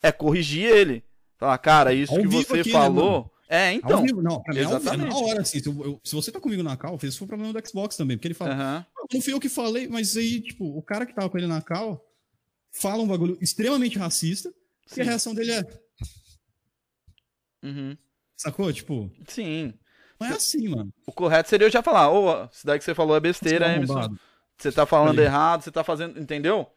é corrigir ele. Falar, cara, isso Ao que você aqui, né, falou. Né, é, então. Vivo, não, pra mim Exatamente. é na hora, assim. Se, eu, se, você tá comigo na cal, esse foi o problema do Xbox também. Porque ele fala, uhum. não fui eu que falei, mas aí, tipo, o cara que tava com ele na cal fala um bagulho extremamente racista, Sim. e a reação dele é. Uhum. Sacou? Tipo. Sim. Não é assim, mano. O correto seria eu já falar, ô, oh, isso daí que você falou é besteira, tá Emerson. Você tá falando errado, você tá fazendo. Entendeu?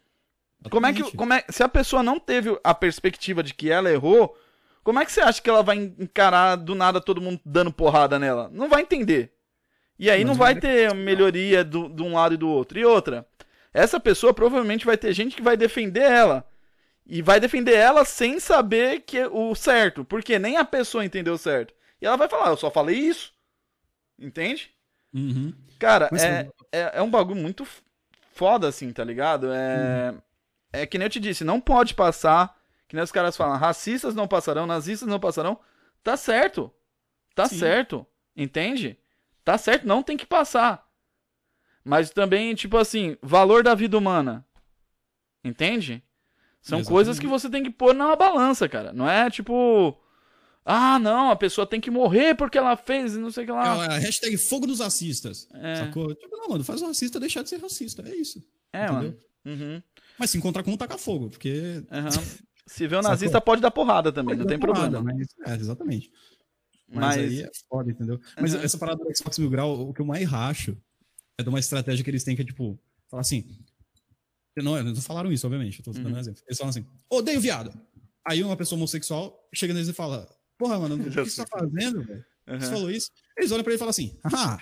Como é que. Como é, se a pessoa não teve a perspectiva de que ela errou, como é que você acha que ela vai encarar do nada todo mundo dando porrada nela? Não vai entender. E aí Mas não vai ter melhoria do, de um lado e do outro. E outra, essa pessoa provavelmente vai ter gente que vai defender ela. E vai defender ela sem saber que é o certo. Porque nem a pessoa entendeu certo. E ela vai falar, eu só falei isso. Entende? Uhum. Cara, é, é, é, um bagulho muito foda, assim, tá ligado? É, uhum. é que nem eu te disse, não pode passar que nem os caras falam, racistas não passarão, nazistas não passarão. Tá certo. Tá Sim. certo. Entende? Tá certo, não tem que passar. Mas também, tipo assim, valor da vida humana. Entende? São Exatamente. coisas que você tem que pôr na balança, cara. Não é tipo. Ah, não, a pessoa tem que morrer porque ela fez, não sei o que lá. É, a hashtag fogo dos racistas. É. Sacou? Tipo, não, mano, faz o racista deixar de ser racista. É isso. É, entendeu? mano. Uhum. Mas se encontrar com um, taca fogo, porque. Uhum. Se vê um nazista, Sacou? pode dar porrada também, pode não tem porrada, problema. Mas, é, exatamente. Mas, mas, aí é foda, entendeu? Mas uhum. essa parada do Xbox Mil Grau, o que eu mais racho é de uma estratégia que eles têm que é, tipo, falar assim. Não, eles não falaram isso, obviamente, eu tô dando uhum. um exemplo. Eles falam assim, odeio viado. Aí uma pessoa homossexual chega neles e fala, porra, mano, o que você tá fazendo, velho? Uhum. Você falou isso? Eles olham pra ele e falam assim, ah,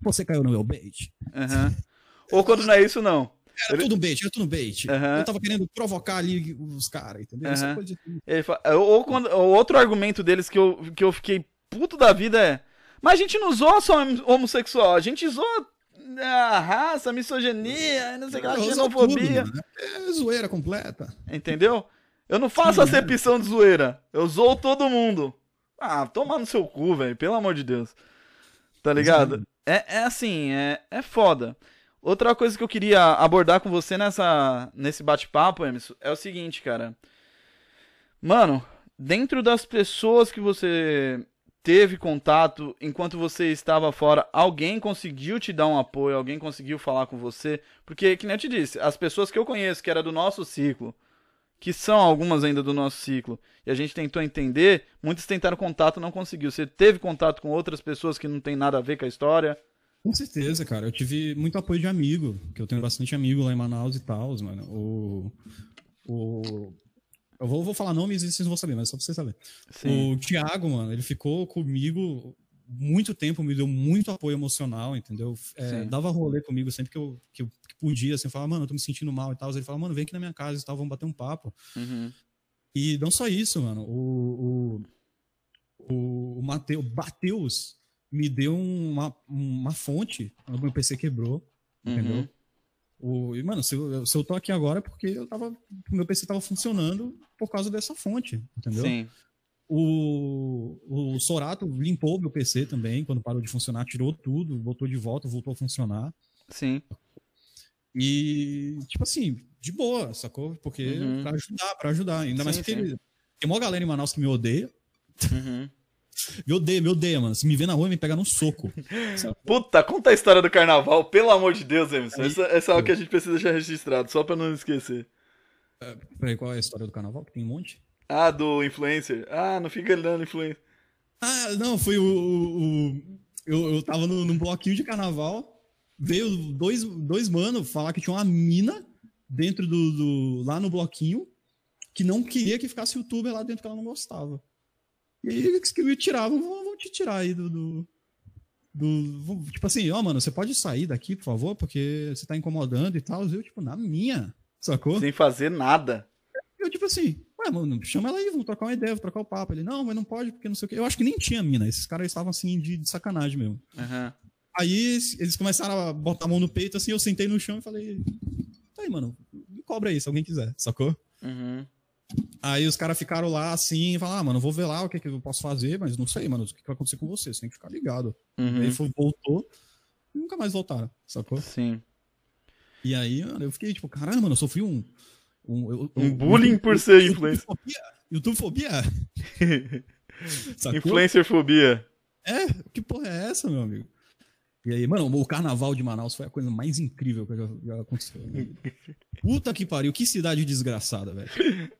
você caiu no meu bait. Uhum. Ou quando não é isso, não. Era tudo bait, era tudo bait. Uhum. Eu tava querendo provocar ali os caras, entendeu? Uhum. Fala, ou, quando, ou outro argumento deles que eu, que eu fiquei puto da vida é. Mas a gente não zoa só homossexual, a gente zoa a raça, a misoginia, não sei o que, a xenofobia. Tudo, né? É zoeira completa. Entendeu? Eu não faço Sim, acepção de zoeira. Eu zoo todo mundo. Ah, toma no seu cu, velho. Pelo amor de Deus. Tá ligado? É, é assim, é, é foda. Outra coisa que eu queria abordar com você nessa, nesse bate-papo, Emerson, é o seguinte, cara. Mano, dentro das pessoas que você teve contato enquanto você estava fora, alguém conseguiu te dar um apoio, alguém conseguiu falar com você? Porque, que nem eu te disse, as pessoas que eu conheço, que era do nosso ciclo, que são algumas ainda do nosso ciclo, e a gente tentou entender, muitos tentaram contato não conseguiu. Você teve contato com outras pessoas que não tem nada a ver com a história? Com certeza, cara. Eu tive muito apoio de amigo, que eu tenho bastante amigo lá em Manaus e tal, mano. O, o, eu vou, vou falar nomes e vocês não vão saber, mas só pra vocês saberem. O Thiago, mano, ele ficou comigo muito tempo, me deu muito apoio emocional, entendeu? É, dava rolê comigo sempre que eu, que eu que podia, assim, falava, mano, eu tô me sentindo mal e tal. Ele falava, mano, vem aqui na minha casa e tal, vamos bater um papo. Uhum. E não só isso, mano. O, o, o, o Mateus, Mateus me deu uma, uma fonte, o meu PC quebrou, Uhum. entendeu? O, e, mano, se eu, se eu tô aqui agora é porque eu tava, o meu PC tava funcionando por causa dessa fonte, entendeu? Sim. O, o Sorato limpou meu PC também, quando parou de funcionar, tirou tudo, botou de volta, voltou a funcionar. Sim. E, tipo assim, de boa, sacou? Porque Uhum. pra ajudar, pra ajudar. Ainda mais Sim, porque sim. ele- tem uma galera em Manaus que me odeia. Uhum. Me odeia, me odeia, mano. Se me vê na rua, me pega num soco. Puta, conta a história do carnaval, pelo amor de Deus, Emerson. Essa, essa é algo que a gente precisa deixar registrado, só pra não esquecer. Peraí, qual é a história do carnaval? Que tem um monte. Ah, do influencer. Ah, não fica dando influencer. Ah, não, foi o. o- o- eu, eu tava no, num bloquinho de carnaval. Veio dois, dois mano falar que tinha uma mina dentro do, do- lá no bloquinho que não queria que ficasse youtuber lá dentro que ela não gostava. E aí eles que me tiravam, vão, vão te tirar aí do. do, do- tipo assim, ó, mano, você pode sair daqui, por favor, porque você tá incomodando e tal. Eu, tipo, na minha, sacou? Sem fazer nada. Eu, tipo assim, ué, mano, chama ela aí, vamos trocar uma ideia, vamos trocar o papo. Ele, não, mas não pode, porque não sei o quê. Eu acho que nem tinha mina, esses caras estavam assim de, de sacanagem mesmo. Aham. Aí eles eles começaram a botar a mão no peito, assim, eu sentei no chão e falei, tá aí, mano, me cobra aí, se alguém quiser, sacou? Uhum. Aí os caras ficaram lá assim, e falaram, ah, mano, vou ver lá o que, que eu posso fazer, mas não sei, mano, o que, que vai acontecer com você, você tem que ficar ligado. Uhum. Aí foi, voltou e nunca mais voltaram, sacou? Sim. E aí, mano, eu fiquei tipo, caramba, mano, eu sofri um. Um, eu- Um eu- bullying por ser influencer. YouTubefobia? Influencerfobia. É, que porra é essa, meu amigo? E aí, mano, o carnaval de Manaus foi a coisa mais incrível que já, já aconteceu. né? Puta que pariu, que cidade desgraçada, velho.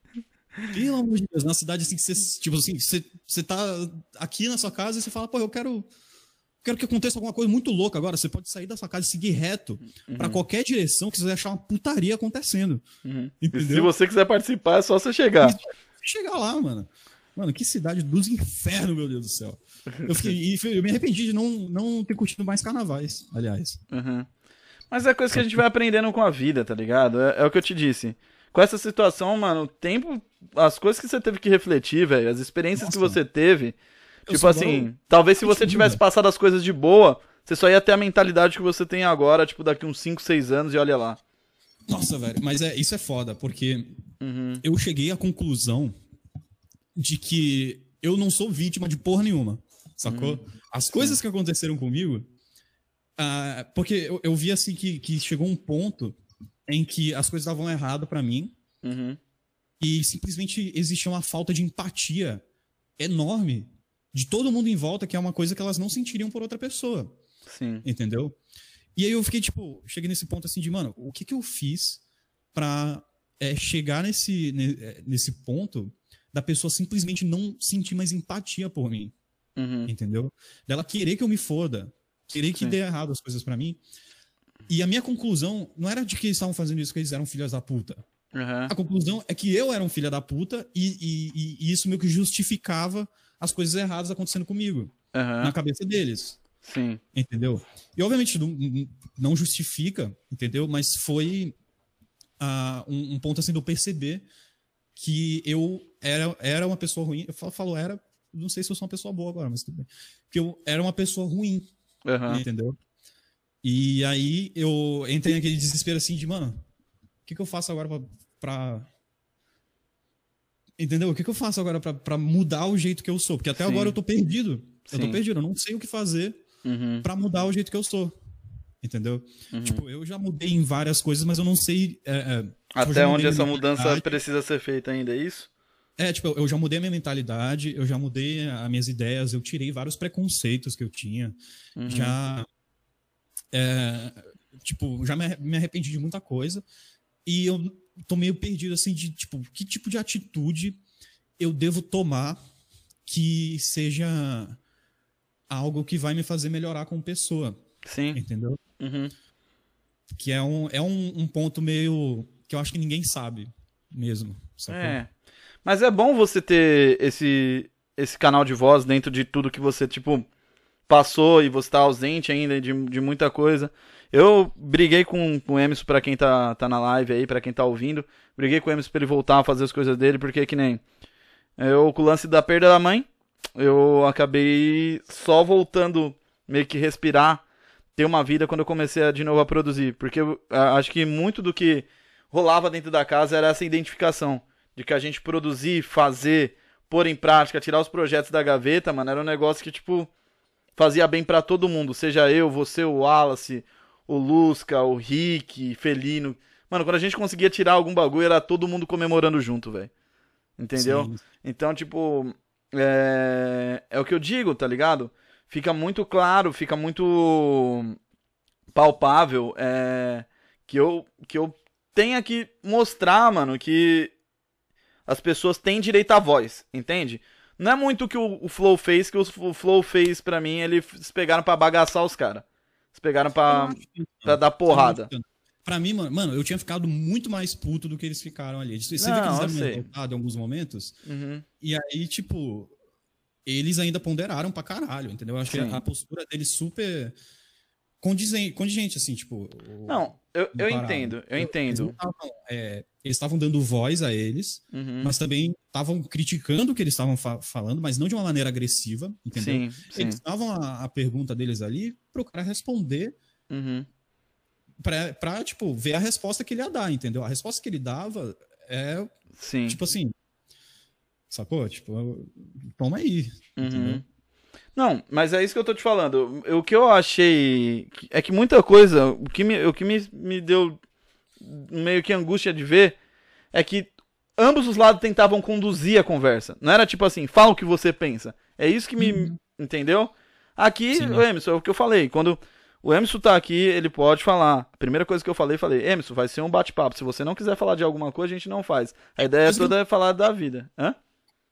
Pelo amor de Deus, na cidade assim que você, tipo assim, você, você tá aqui na sua casa e você fala, pô, eu quero quero que aconteça alguma coisa muito louca agora. Você pode sair da sua casa e seguir reto pra qualquer direção que você achar uma putaria acontecendo. Uhum. Se você quiser participar, é só você chegar. chegar lá, mano. Mano, que cidade dos infernos, meu Deus do céu. Eu, fiquei, eu me arrependi de não, não ter curtido mais carnavais, aliás. Uhum. Mas é coisa que a gente vai aprendendo com a vida, tá ligado? É, é o que eu te disse. Com essa situação, mano, o tempo. As coisas que você teve que refletir, velho, as experiências que Nossa. você teve. Eu tipo assim, talvez se você tivesse passado as coisas de boa, você só ia ter a mentalidade que você tem agora, tipo, daqui uns 5, 6 anos e olha lá. Nossa, velho, mas é, isso é foda, porque Uhum. eu cheguei à conclusão de que eu não sou vítima de porra nenhuma, sacou? As coisas que aconteceram comigo, ah, porque eu, eu vi assim que, que chegou um ponto em que as coisas davam errado pra mim Uhum. e simplesmente existia uma falta de empatia enorme de todo mundo em volta, que é uma coisa que elas não sentiriam por outra pessoa, Sim. entendeu? E aí eu fiquei tipo, cheguei nesse ponto assim de, mano, o que que eu fiz pra é, chegar nesse, ne- é, nesse ponto da pessoa simplesmente não sentir mais empatia por mim, Uhum. entendeu? Dela querer que eu me foda, querer que Sim. dê errado as coisas pra mim. E a minha conclusão não era de que eles estavam fazendo isso que eles eram filhas da puta. Uhum. A conclusão é que eu era um filho da puta e, e- e- isso meio que justificava as coisas erradas acontecendo comigo, Uhum. na cabeça deles, Sim. entendeu? E obviamente não, não justifica, entendeu? Mas foi ah, um, um ponto assim de eu perceber que eu era, era uma pessoa ruim. Eu falo, falo era, não sei se eu sou uma pessoa boa agora, mas tudo bem. Que eu era uma pessoa ruim, Uhum. entendeu? E aí eu entrei naquele desespero assim de, mano, o que, que eu faço agora pra. pra- Entendeu? O que, que eu faço agora pra, pra mudar o jeito que eu sou? Porque até Sim. agora eu tô perdido. Eu tô Sim. perdido, eu não sei o que fazer Uhum. pra mudar o jeito que eu sou. Entendeu? Uhum. Tipo, eu já mudei em várias coisas, mas eu não sei. É, é, Até onde essa mudança precisa ser feita ainda, é isso? É, tipo, eu já mudei a minha mentalidade, eu já mudei as minhas ideias, eu tirei vários preconceitos que eu tinha. Uhum. Já. É, tipo, já me arre- me arrependi de muita coisa. E eu tô meio perdido, assim, de, tipo, que tipo de atitude eu devo tomar que seja algo que vai me fazer melhorar como pessoa, Sim. entendeu? Uhum. Que é um, é um, um ponto meio que eu acho que ninguém sabe mesmo. sacou? É. Mas é bom você ter esse, esse canal de voz dentro de tudo que você, tipo, passou e você tá ausente ainda de, de muita coisa. Eu briguei com, com o Emerson pra quem tá, tá na live aí, pra quem tá ouvindo. Briguei com o Emerson pra ele voltar a fazer as coisas dele, porque que nem. Eu, com o lance da perda da mãe, eu acabei só voltando meio que respirar, ter uma vida quando eu comecei a, de novo a produzir. Porque eu a- acho que muito do que rolava dentro da casa era essa identificação. De que a gente produzir, fazer, pôr em prática, tirar os projetos da gaveta, mano, era um negócio que, tipo, fazia bem pra todo mundo. Seja eu, você, o Wallace, o Lusca, o Rick, Felino. Mano, quando a gente conseguia tirar algum bagulho, era todo mundo comemorando junto, velho. Entendeu? Sim. Então, tipo, é... é o que eu digo, tá ligado? Fica muito claro, fica muito palpável é... que, eu, que eu tenha que mostrar, mano, que as pessoas têm direito à voz, entende? Não é muito o que o, o Flow fez, que os- o Flow fez pra mim, eles pegaram pra bagaçar os caras. Eles pegaram pra, pra dar porrada. Pra mim, mano, mano, eu tinha ficado muito mais puto do que eles ficaram ali. Você vê que Não, eles deram uma em alguns momentos. Uhum. E aí, tipo, eles ainda ponderaram pra caralho, entendeu? Eu achei Sim. a postura deles super condizente, condigente assim, tipo. o- Não, eu, eu entendo, eu Eles não entendo. tavam, é, Eles estavam dando voz a eles, Uhum. mas também estavam criticando o que eles estavam fa- falando, mas não de uma maneira agressiva, entendeu? Sim, sim. Eles davam a, a pergunta deles ali pro cara responder Uhum. pra, pra, tipo, ver a resposta que ele ia dar, entendeu? A resposta que ele dava é, Sim. tipo assim, sacou? Tipo, toma aí, Uhum. entendeu? Não, mas é isso que eu tô te falando. O que eu achei é que muita coisa, o que me, o que me, me deu meio que angústia de ver é que ambos os lados tentavam conduzir a conversa. Não era tipo assim, fala o que você pensa. É isso que me. Entendeu? Aqui, Sim. o Emerson, é o que eu falei. Quando o Emerson tá aqui, ele pode falar. A primeira coisa que eu falei, falei, Emerson, vai ser um bate-papo. Se você não quiser falar de alguma coisa, a gente não faz. A ideia Mas toda é falar da vida. Hã?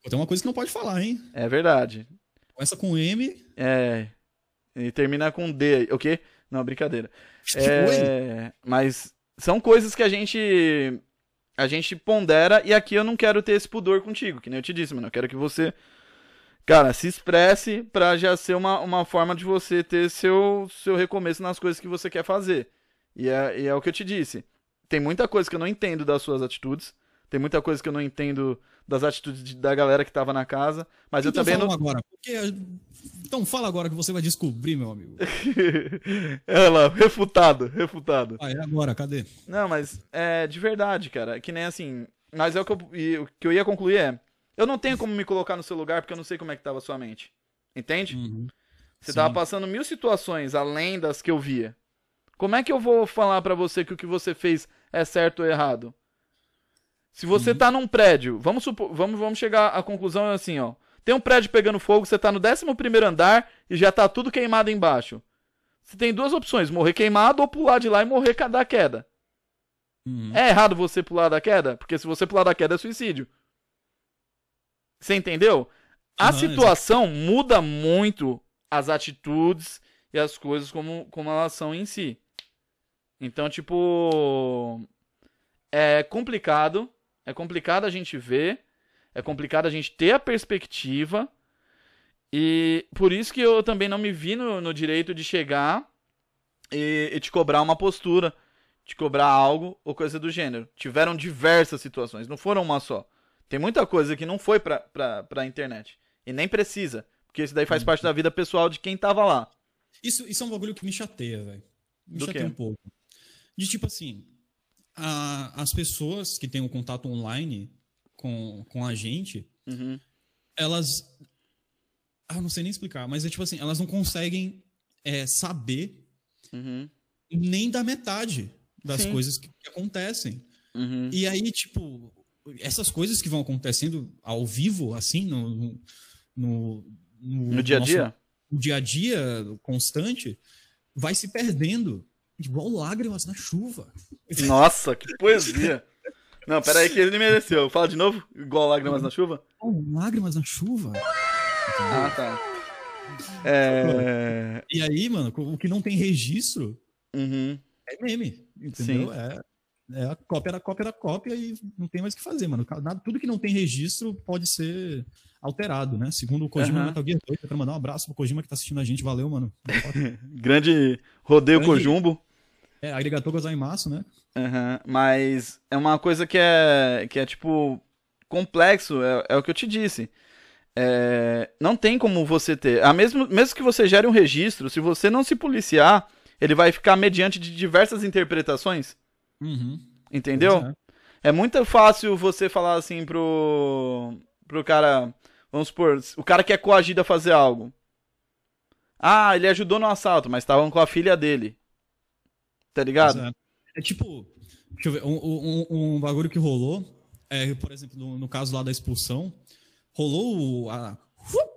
Tem uma coisa que não pode falar, hein? É verdade. Começa com M. É. E termina com D ok? Não, brincadeira. É, mas são coisas que a gente. A gente pondera e aqui eu não quero ter esse pudor contigo, que nem eu te disse, mano. Eu quero que você. Cara, se expresse pra já ser uma, uma forma de você ter seu, seu recomeço nas coisas que você quer fazer. E é, e é o que eu te disse. Tem muita coisa que eu não entendo das suas atitudes. Tem muita coisa que eu não entendo das atitudes de- da galera que tava na casa. Mas eu então também fala não. agora. Porque... Então fala agora que você vai descobrir, meu amigo. Olha lá, refutado, refutado. Ah, é agora, cadê? Não, mas é de verdade, cara. Que nem assim. Mas é o que eu, o que eu ia concluir é. Eu não tenho como me colocar no seu lugar porque eu não sei como é que tava a sua mente. Entende? Uhum. Você Sim. tava passando mil situações além das que eu via. Como é que eu vou falar pra você que o que você fez é certo ou errado? Se você Uhum. tá num prédio, vamos, supor, vamos, vamos chegar à conclusão assim, ó. Tem um prédio pegando fogo, você tá no 11 primeiro andar e já tá tudo queimado embaixo. Você tem duas opções, morrer queimado ou pular de lá e morrer da queda. Uhum. É errado você pular da queda? Porque se você pular da queda é suicídio. Você entendeu? A Aham, situação muda muito as atitudes e as coisas como, como elas são em si. Então, tipo. É complicado. É complicado a gente ver. É complicado a gente ter a perspectiva. E por isso que eu também não me vi no, no direito de chegar e, e te cobrar uma postura te cobrar algo ou coisa do gênero. Tiveram diversas situações, não foram uma só. Tem muita coisa que não foi pra, pra, pra internet. E nem precisa. Porque isso daí faz parte da vida pessoal de quem tava lá. Isso, isso é um bagulho que me chateia, velho. Me Do chateia quê? um pouco. De tipo assim, a- as pessoas que têm um contato online com, com a gente, Uhum. elas. Ah, eu não sei nem explicar, mas é tipo assim, elas não conseguem é, saber Uhum. nem da metade das Sim. coisas que, que acontecem. Uhum. E aí, tipo, essas coisas que vão acontecendo ao vivo, assim, no. no, no, No dia a dia? no dia a dia constante, vai se perdendo. Igual lágrimas na chuva. Nossa, que poesia. Não, pera aí que ele mereceu. Fala de novo, igual lágrimas na chuva. Oh, lágrimas na chuva. Ah, tá. É. E aí, mano, o que não tem registro Uhum. é meme. Entendeu? É, é a cópia da cópia da cópia e não tem mais o que fazer, mano. Nada- Tudo que não tem registro pode ser alterado, né? Segundo o Kojima do Metal Gear 2, eu quero mandar um abraço pro Kojima que tá assistindo a gente. Valeu, mano. Grande rodeio Grande- Cojumbo. É, arigatou gozaimasu, né? Aham, Mas é uma coisa que é, que é tipo, complexo, é, é o que eu te disse. é, não tem como você ter. A mesmo, mesmo que você gere um registro, se você não se policiar, ele vai ficar mediante de diversas interpretações. Uhum. Entendeu? Pois É muito fácil você falar assim pro. pro cara. Vamos supor, o cara que é coagido a fazer algo. Ah, ele ajudou no assalto, mas estavam com a filha dele. Tá ligado? Exato. É tipo, deixa eu ver, um, um- um bagulho que rolou, é, por exemplo, no, no caso lá da expulsão, rolou o, a,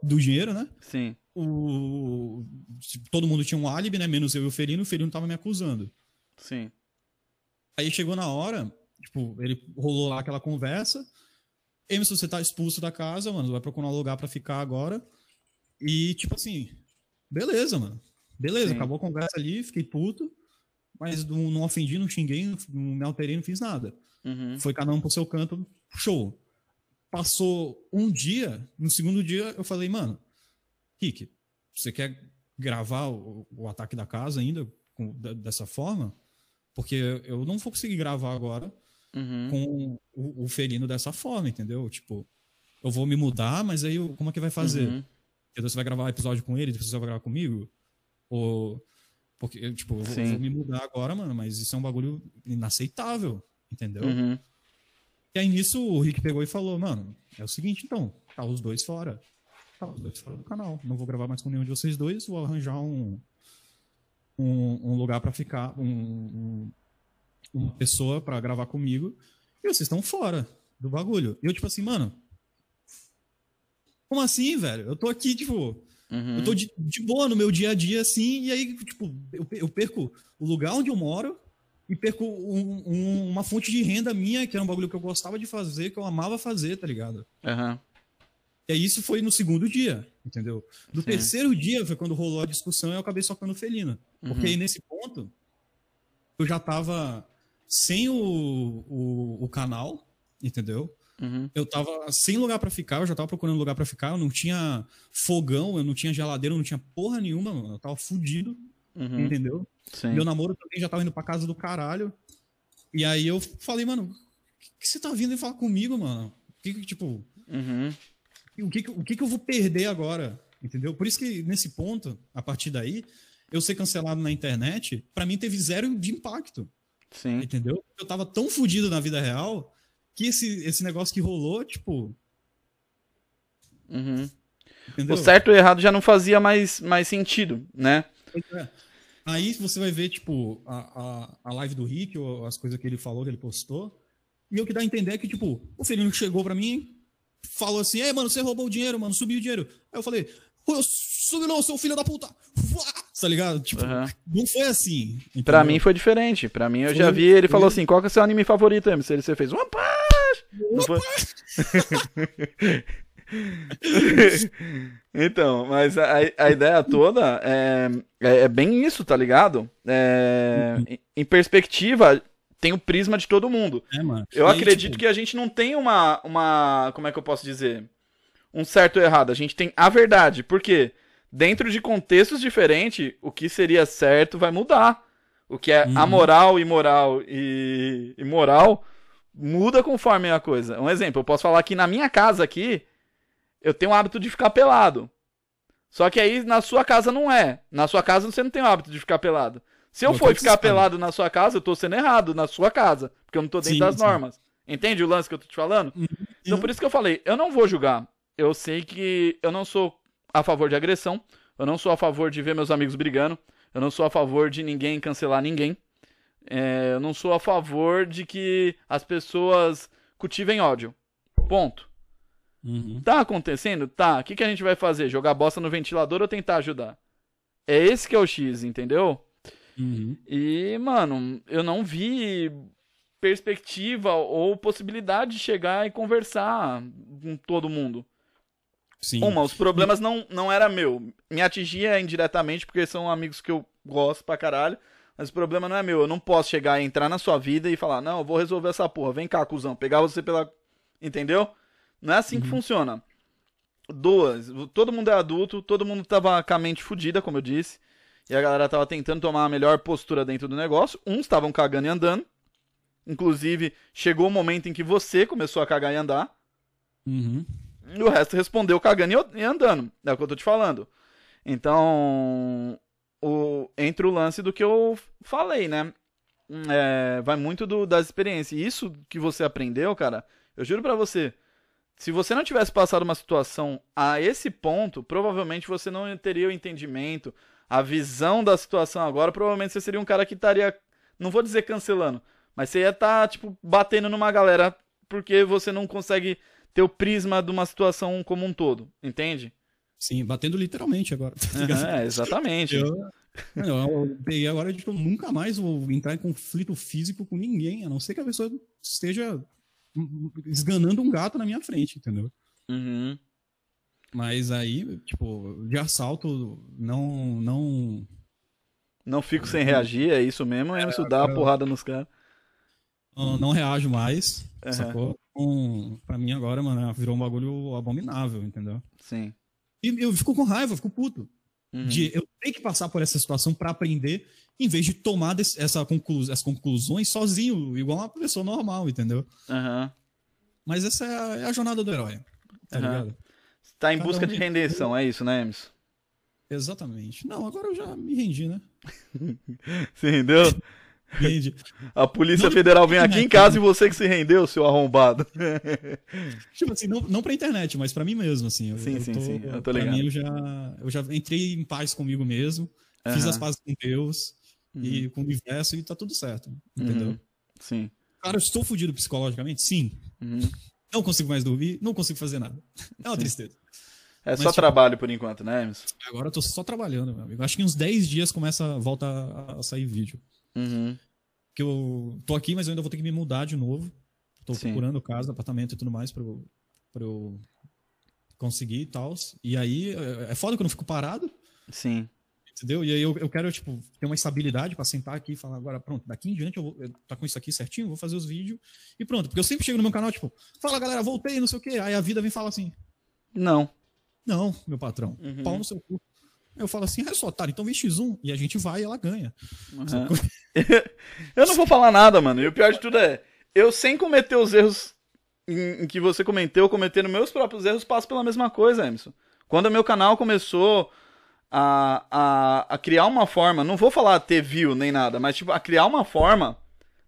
do dinheiro, né? Sim. O, tipo, todo mundo tinha um álibi, né? Menos eu e o Ferino, o Ferino tava me acusando. Sim. Aí chegou na hora, tipo, ele rolou lá aquela conversa. Emerson, você tá expulso da casa, mano. Vai procurar um lugar pra ficar agora. E, tipo assim, beleza, mano. Beleza, Sim. acabou a conversa ali, fiquei puto. Mas não, não ofendi, não xinguei, não, me alterei, não fiz nada. Uhum. Foi cada um pro seu canto, show. Passou um dia, no segundo dia eu falei, mano, Rick, você quer gravar o, o ataque da casa ainda com- dessa forma? Porque eu não vou conseguir gravar agora Uhum. com o, o felino dessa forma, entendeu? Tipo, eu vou me mudar, mas aí eu- como é que vai fazer? Uhum. Entendeu? Você vai gravar um episódio com ele, depois você vai gravar comigo? Ou. Porque, eu, tipo, eu vou, vou me mudar agora, mano, mas isso é um bagulho inaceitável, entendeu? Uhum. E aí nisso o Rick pegou e falou, mano, é o seguinte então, tá os dois fora. Tá os dois fora do canal. Não vou gravar mais com nenhum de vocês dois, vou arranjar um, um, um lugar pra ficar, um, um- uma pessoa pra gravar comigo. E vocês estão fora do bagulho. E eu, tipo assim, mano. Como assim, velho? Eu tô aqui, tipo. Uhum. Eu tô de, de boa no meu dia a dia, assim, e aí, tipo, eu, eu perco o lugar onde eu moro e perco um- um- uma fonte de renda minha, que era um bagulho que eu gostava de fazer, que eu amava fazer, tá ligado? Uhum. E aí isso foi no segundo dia, entendeu? No Sim. terceiro dia foi quando rolou a discussão e eu acabei socando felina. Porque Uhum. aí nesse ponto, eu já tava sem o, o, o canal, entendeu? Uhum. Eu tava sem lugar pra ficar, eu já tava procurando lugar pra ficar, eu não tinha fogão, eu não tinha geladeira, eu não tinha porra nenhuma, mano. Eu tava fudido, Uhum. entendeu? Sim. Meu namoro também já tava indo pra casa do caralho. E aí eu falei, mano, o que, que você tá vindo e falar comigo, mano? O que, que, tipo, Uhum. o que, o que, que eu vou perder agora? Entendeu? Por isso que nesse ponto, a partir daí, eu ser cancelado na internet, pra mim teve zero de impacto. Sim. Entendeu? Eu tava tão fudido na vida real que esse, esse negócio que rolou, tipo. Uhum. O certo e o errado já não fazia mais, mais sentido, né? É. Aí você vai ver, tipo, a, a, a live do Rick, ou as coisas que ele falou, que ele postou. E o que dá a entender é que, tipo, o Felino chegou pra mim, falou assim: Ei, mano, você roubou o dinheiro, mano, subiu o dinheiro. Aí eu falei: "Ô, Eu subi não, seu filho da puta. Tá ligado? Tipo, Uhum. não foi assim. entendeu? Pra mim foi diferente. Pra mim eu Foi- já vi ele falou foi- assim: qual que é o seu anime favorito, MC? Ele você fez foi? então, mas a, a ideia toda é, é, é bem isso, tá ligado? É, em, em perspectiva, tem o prisma de todo mundo. É, mano. Eu E acredito tipo, que a gente não tem uma, uma. Como é que eu posso dizer? Um certo ou errado. A gente tem a verdade. Por quê? Dentro de contextos diferentes, o que seria certo vai mudar. O que é Uhum. amoral, imoral e imoral muda conforme a coisa. Um exemplo, eu posso falar que na minha casa aqui, eu tenho o hábito de ficar pelado. Só que aí na sua casa não é. Na sua casa você não tem o hábito de ficar pelado. Se eu for ficar pelado na sua casa, eu tô sendo errado na sua casa. Porque eu não tô dentro Sim, das sim. normas. Entende o lance que eu tô te falando? Então Uhum. por isso que eu falei, eu não vou julgar. Eu sei que eu não sou a favor de agressão. Eu não sou a favor de ver meus amigos brigando. Eu não sou a favor de ninguém cancelar ninguém. É, eu não sou a favor de que as pessoas cultivem ódio. Ponto. Uhum. Tá acontecendo? Tá. O que, que a gente vai fazer? Jogar bosta no ventilador ou tentar ajudar? É esse que é o X, entendeu? Uhum. E, mano, eu não vi perspectiva ou possibilidade de chegar e conversar com todo mundo. Sim. Uma, os problemas não, não era meu. Me atingia indiretamente porque são amigos que eu gosto pra caralho. Mas o problema não é meu. Eu não posso chegar e entrar na sua vida e falar, não, eu vou resolver essa porra. Vem cá, cuzão. Pegar você pela. Entendeu? Não é assim que funciona. Duas, todo mundo é adulto, todo mundo tava com a mente fodida, como eu disse. E a galera tava tentando tomar a melhor postura dentro do negócio. Uns estavam cagando e andando. Inclusive, chegou o momento em que você começou a cagar e andar. Uhum. E o resto respondeu cagando e andando. É o que eu tô te falando. Então, o, entre o lance do que eu falei, né? É, vai muito do, das experiências. E isso que você aprendeu, cara, eu juro para você, se você não tivesse passado uma situação a esse ponto, provavelmente você não teria o entendimento, a visão da situação agora, provavelmente você seria um cara que estaria, não vou dizer cancelando, mas você ia estar, tá, tipo, batendo numa galera porque você não consegue ter o prisma de uma situação como um todo, entende? Sim, batendo literalmente agora. Tá é, exatamente. Eu, eu peguei agora de que eu nunca mais vou entrar em conflito físico com ninguém, a não ser que a pessoa esteja esganando um gato na minha frente, entendeu? Uhum. Mas aí, tipo, de assalto, não. Não, não fico sem reagir, é isso mesmo, é, isso dá uma porrada nos caras. Não, não, reajo mais, uhum. sacou? Um, pra mim agora, mano, virou um bagulho abominável, entendeu? Sim. E eu fico com raiva, fico puto. Uhum. De eu ter que passar por essa situação para aprender, em vez de tomar essa conclu essas conclusões sozinho, igual uma pessoa normal, entendeu? Uhum. Mas essa é a, é a, jornada do herói. Tá uhum. ligado? Tá em Cada busca um de rendição, é isso, né, Emerson? Exatamente. Não, agora eu já me rendi, né? Se rendeu? A Polícia não, Federal vem aqui em casa e você que se rendeu, seu arrombado. tipo assim, não, não pra internet, mas pra mim mesmo, assim. Eu, sim, eu sim, tô, sim. Eu tô ligado. Pra mim, eu já, eu já entrei em paz comigo mesmo, uhum. fiz as pazes com Deus uhum. e com o universo e tá tudo certo. Entendeu? Uhum. Sim. Cara, eu estou fudido psicologicamente? Sim. Uhum. Não consigo mais dormir, não consigo fazer nada. É uma sim. tristeza. É Mas, só tipo, trabalho por enquanto, né, Emerson? Agora eu tô só trabalhando, meu amigo. Acho que em uns 10 dias começa, volta a sair vídeo. Uhum que eu tô aqui, mas eu ainda vou ter que me mudar de novo. Tô Sim. procurando casa, apartamento e tudo mais para eu, pra eu conseguir e tal. E aí é, é foda que eu não fico parado. Sim. Entendeu? E aí eu, eu quero, tipo, ter uma estabilidade para sentar aqui e falar, agora, pronto, daqui em diante eu vou tá com isso aqui certinho, vou fazer os vídeos e pronto. Porque eu sempre chego no meu canal, tipo, fala galera, voltei, não sei o quê. Aí a vida vem e fala assim. Não. Não, meu patrão. Uhum. Pau no seu cu. Eu falo assim, é só, otário, então vem X1 e a gente vai e ela ganha. Uhum. eu não vou falar nada, mano. E o pior de tudo é, eu sem cometer os erros em, em que você cometeu, cometendo meus próprios erros, passo pela mesma coisa, Emerson. Quando o meu canal começou a, a, a criar uma forma, não vou falar ter view nem nada, mas tipo, a criar uma forma,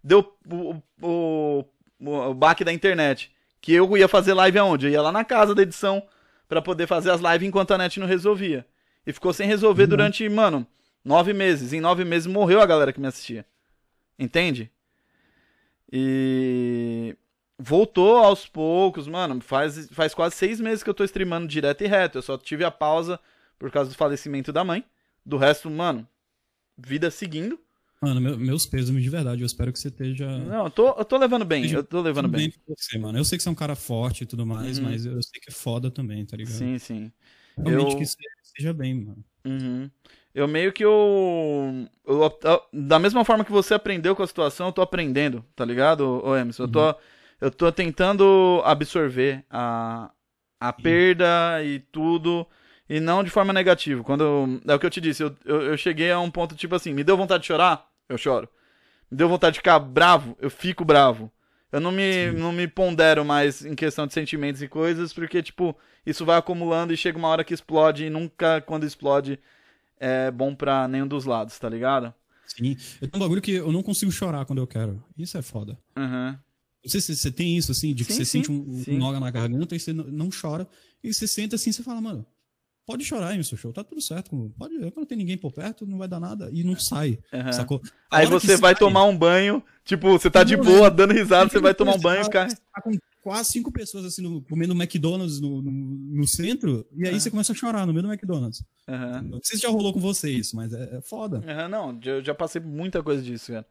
deu o, o, o, o baque da internet. Que eu ia fazer live aonde? Eu ia lá na casa da edição para poder fazer as lives enquanto a net não resolvia. E ficou sem resolver uhum. durante, mano, nove meses. Em nove meses morreu a galera que me assistia. Entende? E voltou aos poucos, mano. Faz, faz quase seis meses que eu tô streamando direto e reto. Eu só tive a pausa por causa do falecimento da mãe. Do resto, mano, vida seguindo. Mano, meu, meus pesos de verdade. Eu espero que você esteja. Não, eu tô, eu tô levando bem. eu tô levando bem. bem você, mano. Eu sei que você é um cara forte e tudo mais, uhum. mas eu sei que é foda também, tá ligado? Sim, sim. Realmente eu... que você esteja bem, mano. Uhum. Eu meio que eu, eu, eu, Da mesma forma que você aprendeu com a situação, eu tô aprendendo, tá ligado, ô Emerson? Eu tô, uhum. eu tô tentando absorver a, a perda e tudo, e não de forma negativa. Quando. É o que eu te disse, eu, eu, eu cheguei a um ponto tipo assim: me deu vontade de chorar? Eu choro. Me deu vontade de ficar bravo? Eu fico bravo. Eu não me, não me pondero mais em questão de sentimentos e coisas, porque, tipo, isso vai acumulando e chega uma hora que explode e nunca, quando explode, é bom pra nenhum dos lados, tá ligado? Sim. Eu tenho um bagulho que eu não consigo chorar quando eu quero. Isso é foda. Uhum. Não sei se você tem isso, assim, de que sim, você sim, sente um, um nó na garganta e você não chora. E você senta assim e você fala, mano, Pode chorar seu show, tá tudo certo. Pode, não tem ninguém por perto, não vai dar nada. E não sai. Uhum. Sacou? aí você vai sai, tomar um banho, tipo, você tá de boa, dando risada, você vai tomar um banho e ficar. Tá com quase cinco pessoas assim, no, comendo McDonald's no, no, no, centro, e aí uhum. você começa a chorar no meio do McDonald's. Uhum. Não sei se já rolou com você isso, mas é, é foda. Uhum, não, eu já passei muita coisa disso, cara.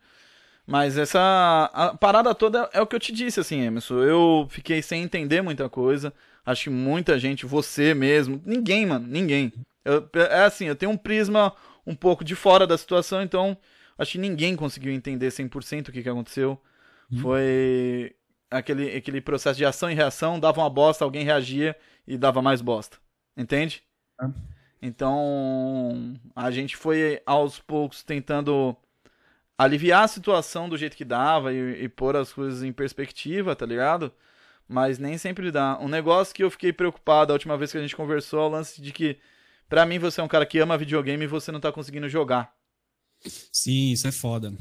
Mas essa. A parada toda é o que eu te disse, assim, Emerson. Eu fiquei sem entender muita coisa. Acho que muita gente, você mesmo, ninguém, mano, ninguém. Eu, é assim, eu tenho um prisma um pouco de fora da situação, então acho que ninguém conseguiu entender 100% o que, que aconteceu. Hum. Foi aquele, aquele processo de ação e reação, dava uma bosta, alguém reagia e dava mais bosta. Entende? É. Então, a gente foi aos poucos tentando aliviar a situação do jeito que dava e, e pôr as coisas em perspectiva, tá ligado? Mas nem sempre dá. Um negócio que eu fiquei preocupado a última vez que a gente conversou é o lance de que, pra mim, você é um cara que ama videogame e você não tá conseguindo jogar. Sim, isso é foda.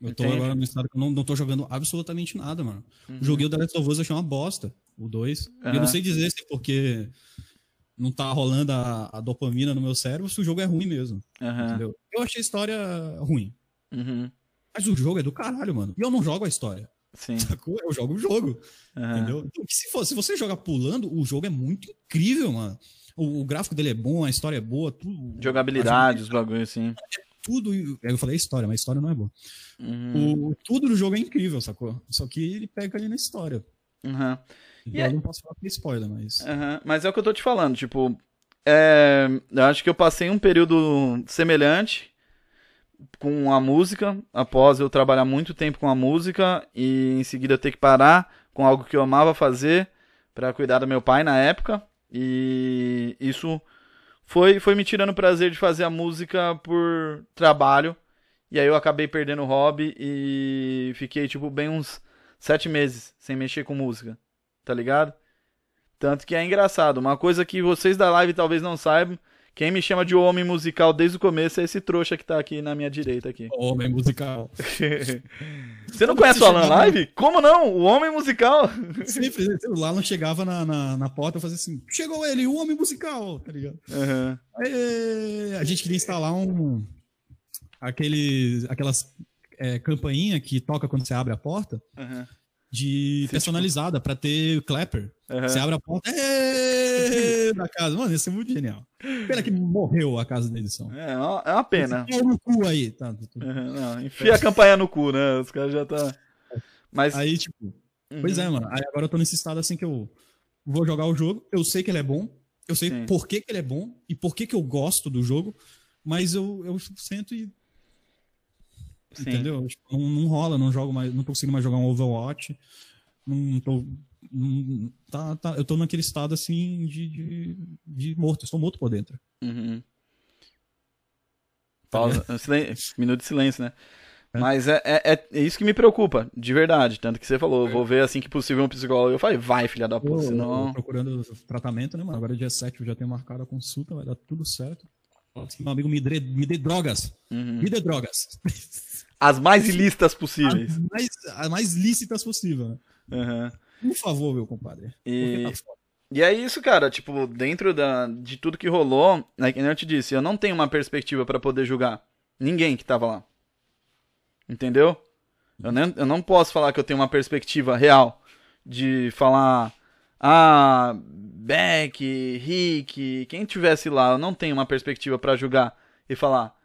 Eu tô Entende? agora no estado que eu não, não tô jogando absolutamente nada, mano. Uhum. Joguei o The Last of Us, achei uma bosta, o 2. E eu não sei dizer se é porque não tá rolando a, a dopamina no meu cérebro, se o jogo é ruim mesmo, Aham. entendeu? Eu achei a história ruim. Uhum. Mas o jogo é do caralho, mano. E eu não jogo a história. Sim. Sacou? Eu jogo o jogo. Aham. Entendeu? Então, se, for, se você jogar pulando, o jogo é muito incrível, mano. O, o gráfico dele é bom, a história é boa, tudo. Jogabilidade, os bagulhos assim. Tudo. Eu falei história, mas a história não é boa. Uhum. O, tudo do jogo é incrível, sacou? Só que ele pega ali na história. Uhum. É- eu não posso falar que é spoiler, mas. Aham, Mas é o que eu tô te falando, tipo, é, eu acho que eu passei um período semelhante com a música, após eu trabalhar muito tempo com a música e em seguida ter que parar com algo que eu amava fazer pra cuidar do meu pai na época. E isso foi, foi me tirando o prazer de fazer a música por trabalho. E aí eu acabei perdendo o hobby e fiquei, tipo, bem uns sete meses sem mexer com música, tá ligado? Tanto que é engraçado. Uma coisa que vocês da live talvez não saibam, quem me chama de homem musical desde o começo é esse trouxa que tá aqui na minha direita aqui. Homem musical. Você não conhece o Alan chegava- Live? Como não? O homem musical. Sempre, o Lalo chegava na, na, na porta e fazia assim: chegou ele, o homem musical, tá ligado? Aham. Aê! A gente queria instalar um. Aquele, aquelas é, campainha que toca quando você abre a porta, Aham. de personalizada, pra ter clapper. Aham. Você abre a porta "Ê!" da casa. Mano, ia ser muito genial. Pena que morreu a casa da edição. É é uma pena. Pau no cu aí. Tá, tá. Aham, não, enfia a campanha no cu, né? Os caras já tá. Mas. Aí, tipo, pois Uhum. é, mano. Aí agora eu tô nesse estado assim que eu vou jogar o jogo. Eu sei que ele é bom. Eu sei Sim. por que, que ele é bom e por que, que eu gosto do jogo. Mas eu, eu sento e. Sim. Entendeu? Tipo, não, não rola, não jogo mais. Não tô conseguindo mais jogar um Overwatch. Não tô. não- tá, tá, eu tô naquele estado assim de, de, de morto. Estou morto por dentro. Uhum. Pausa. silen- Minuto de silêncio, né? Mas é, é, é- é isso que me preocupa, de verdade. Tanto que você falou, vou ver assim que possível um psicólogo. Eu falei, vai, filha da Tô puta, senão. procurando tratamento, né, mano? Agora é dia 7, eu já tenho marcado a consulta, vai dar tudo certo. Meu amigo me dê, me dê drogas. Uhum. Me dê drogas. As mais ilícitas possíveis. As mais, as mais lícitas possível, né? Uhum. Por favor, meu compadre. E- tá. E é isso, cara, tipo, dentro da, de tudo que rolou, né, que nem eu te disse, eu não tenho uma perspectiva pra poder julgar ninguém que tava lá. Entendeu? Eu, nem, eu não posso falar que eu tenho uma perspectiva real de falar, ah, Beck, Rick, quem tivesse lá, eu não tenho uma perspectiva pra julgar e falar,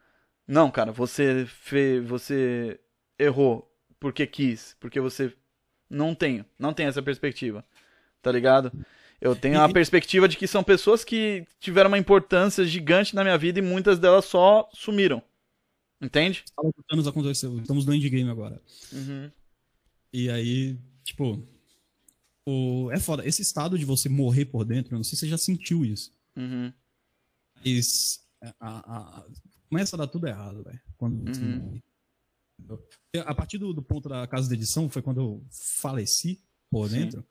não, cara, você fe, você errou porque quis, porque você não tenho, não tenho essa perspectiva. Tá ligado? Eu tenho a perspectiva de que são pessoas que tiveram uma importância gigante na minha vida e muitas delas só sumiram. Entende? Que anos aconteceu. Estamos no endgame agora. Uhum. E aí, tipo. O... É foda. Esse estado de você morrer por dentro, eu não sei se você já sentiu isso. Uhum. Mas. A, a- Começa a dar tudo errado, velho. Quando você Uhum. morre. A partir do, do ponto da casa de edição, foi quando eu faleci por Sim. dentro.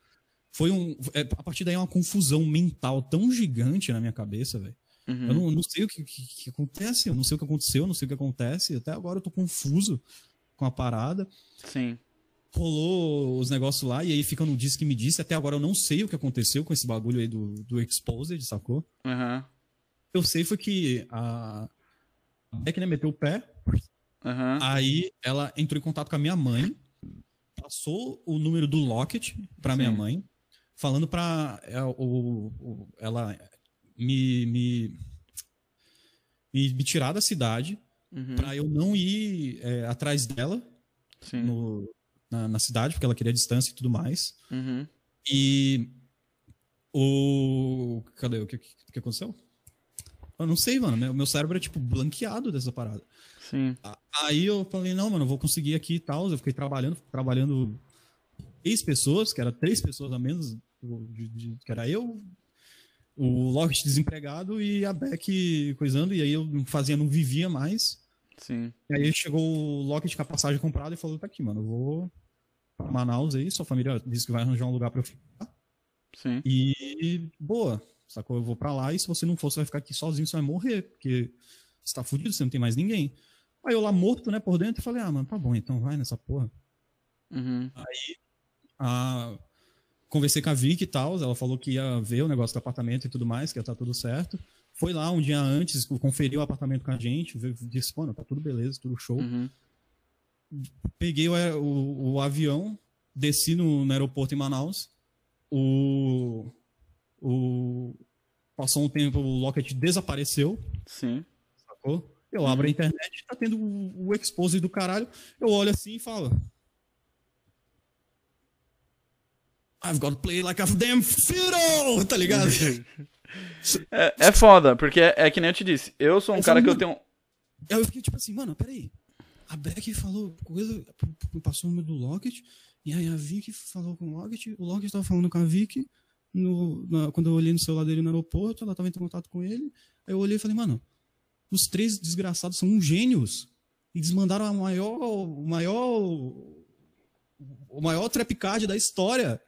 Foi um. é, a partir daí é uma confusão mental tão gigante na minha cabeça, velho. Uhum. Eu não, não sei o que, que- que acontece, eu não sei o que aconteceu, eu não sei o que acontece. Até agora eu tô confuso com a parada. Sim. Rolou os negócios lá e aí fica no disco que me disse. Até agora eu não sei o que aconteceu com esse bagulho aí do, do Exposed, sacou? Uhum. Eu sei foi que a a Beck né, meteu o pé, Uhum. aí ela entrou em contato com a minha mãe, passou o número do Locket pra minha mãe, falando pra é, o, o- ela me, me, me, me tirar da cidade Uhum. pra eu não ir é, atrás dela no- na, na cidade, porque ela queria distância e tudo mais. Uhum. E o. Cadê? O que, o que aconteceu? Eu não sei, mano. Meu, meu cérebro é tipo blanqueado dessa parada. Sim. Aí eu falei, não, mano, eu vou conseguir aqui e tal. Eu fiquei trabalhando, trabalhando três pessoas, que era três pessoas a menos, de- que era eu, o Lockett desempregado e a Beck coisando, e aí eu fazia, não vivia mais. Sim. E aí chegou o Lockett com a passagem comprada e falou, tá aqui, mano, eu vou, pra Manaus aí, sua família disse que vai arranjar um lugar pra eu ficar. Sim. E boa, sacou? Eu vou pra lá e se você não for, você vai ficar aqui sozinho, você vai morrer, porque você tá fudido, você não tem mais ninguém. Aí eu lá morto, né, por dentro, falei, ah, mano, tá bom, então vai nessa porra. Uhum. Ah, conversei com a Vicky e tal, ela falou que ia ver o negócio do apartamento e tudo mais, que ia estar tudo certo. Foi lá um dia antes, conferiu o apartamento com a gente, disse, mano, tá tudo beleza, tudo show. Uhum. Peguei o, o- o avião, desci no, no aeroporto em Manaus. O, o, passou um tempo, o Locket desapareceu, Sim. sacou? Eu abro a internet, tá tendo o, o expose do caralho. Eu olho assim e falo. I've got to play like a damn fiddle, tá ligado? É, é foda, porque é, é que nem eu te disse. Eu sou um cara eu que eu não- tenho. Eu fiquei tipo assim, mano, peraí. A Beck falou coisa, passou o número do Locket, e aí a Vicky falou com o Locket, o Locket tava falando com a Vicky, no, na- quando eu olhei no celular dele no aeroporto, ela tava em contato com ele, aí eu olhei e falei, mano, os três desgraçados são gênios, e eles mandaram a maior, o maior, o maior trap card da história,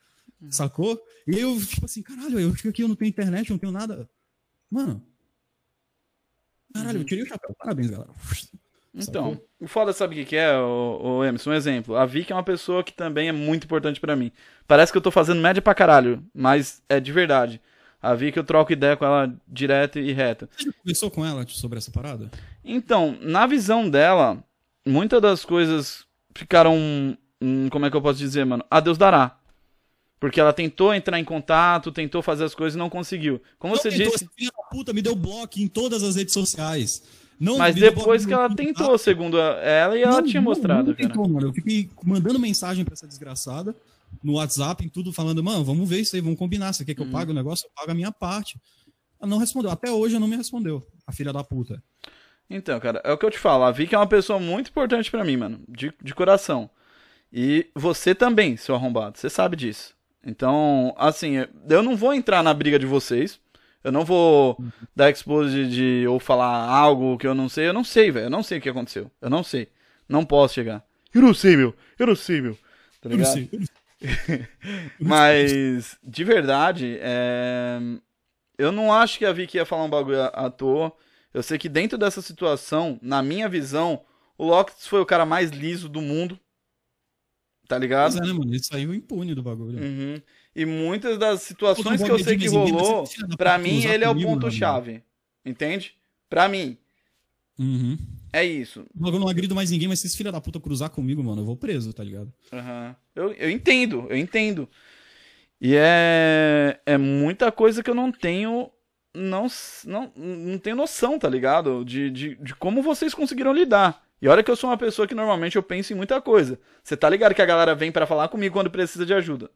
sacou? E eu, tipo assim, caralho, eu fico aqui, eu não tenho internet, eu não tenho nada. Mano, caralho, eu tirei o chapéu, parabéns, galera. Então, o foda sabe o que, que é, o, o Emerson? Um exemplo. A Vicky é uma pessoa que também é muito importante pra mim. Parece que eu tô fazendo média pra caralho, mas é de verdade. A Vicky eu troco ideia com ela direto e reto. Você já conversou com ela sobre essa parada? Então, na visão dela, muitas das coisas ficaram. hum, como é que eu posso dizer, mano? A Deus dará. Porque ela tentou entrar em contato, tentou fazer as coisas e não conseguiu. Como você Não tentou, disse. filha da puta me deu bloco em todas as redes sociais. Não, Mas depois que ela tentou, contato. segundo ela, e ela Não, tinha não, mostrado, não cara. tentou, mano. Eu fiquei mandando mensagem pra essa desgraçada no WhatsApp, em tudo, falando, mano, vamos ver isso aí, vamos combinar. Você quer que eu Uhum. pague o negócio? Eu pago a minha parte. Ela não respondeu. Até hoje ela não me respondeu, a filha da puta. Então, cara, é o que eu te falo. A Vicky é uma pessoa muito importante pra mim, mano. De, de coração. E você também, seu arrombado. Você sabe disso. Então, assim, eu não vou entrar na briga de vocês. Eu não vou dar expose de, de- ou falar algo que eu não sei. Eu não sei, velho. Eu não sei o que aconteceu. Eu não sei. Não posso chegar. Eu não sei, meu. Eu não sei, meu. Tá Eu não ligado? sei. eu não sei. Mas, de verdade, é, eu não acho que a Vicky ia falar um bagulho à, toa. Eu sei que dentro dessa situação, na minha visão, o Lockett foi o cara mais liso do mundo. Tá ligado? Pois é, né, mano? Ele saiu impune do bagulho. Uhum. E muitas das situações que eu sei vou que rolou, puta mim ele é o ponto-chave. Entende? Pra mim, Uhum. é isso. Eu não agrido mais ninguém, mas se esse filho da puta cruzar comigo, mano, eu vou preso, tá ligado? Aham. Eu, eu entendo, eu entendo. E é, é muita coisa que eu não tenho. Não, não, não tenho noção, tá ligado? De, de, de como vocês conseguiram lidar. E olha que eu sou uma pessoa que normalmente eu penso em muita coisa. Você tá ligado que a galera vem pra falar comigo quando precisa de ajuda.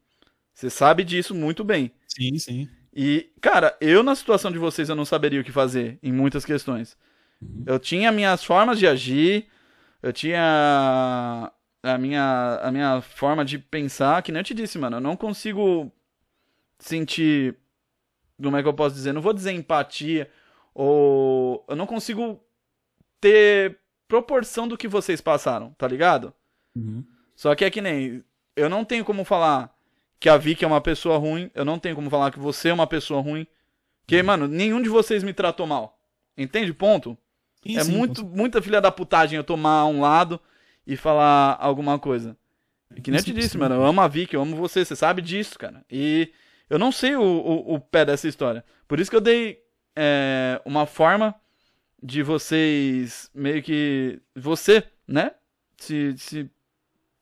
Você sabe disso muito bem. Sim, sim. E, cara, eu na situação de vocês eu não saberia o que fazer em muitas questões. Eu tinha minhas formas de agir, eu tinha a minha, a minha forma de pensar, que nem eu te disse, mano, eu não consigo sentir, como é que eu posso dizer, não vou dizer empatia, ou eu não consigo ter proporção do que vocês passaram, tá ligado? Uhum. Só que é que nem. Eu não tenho como falar que a Vicky é uma pessoa ruim. Eu não tenho como falar que você é uma pessoa ruim. Porque, mano, nenhum de vocês me tratou mal. Entende? Ponto. Sim, é sim, muito, muita filha da putagem eu tomar um lado e falar alguma coisa. E que nem eu te disse, mano. Eu amo a Vicky, eu amo você. Você sabe disso, cara. E eu não sei o, o, o pé dessa história. Por isso que eu dei é, uma forma de vocês meio que. Você, né? Se, se,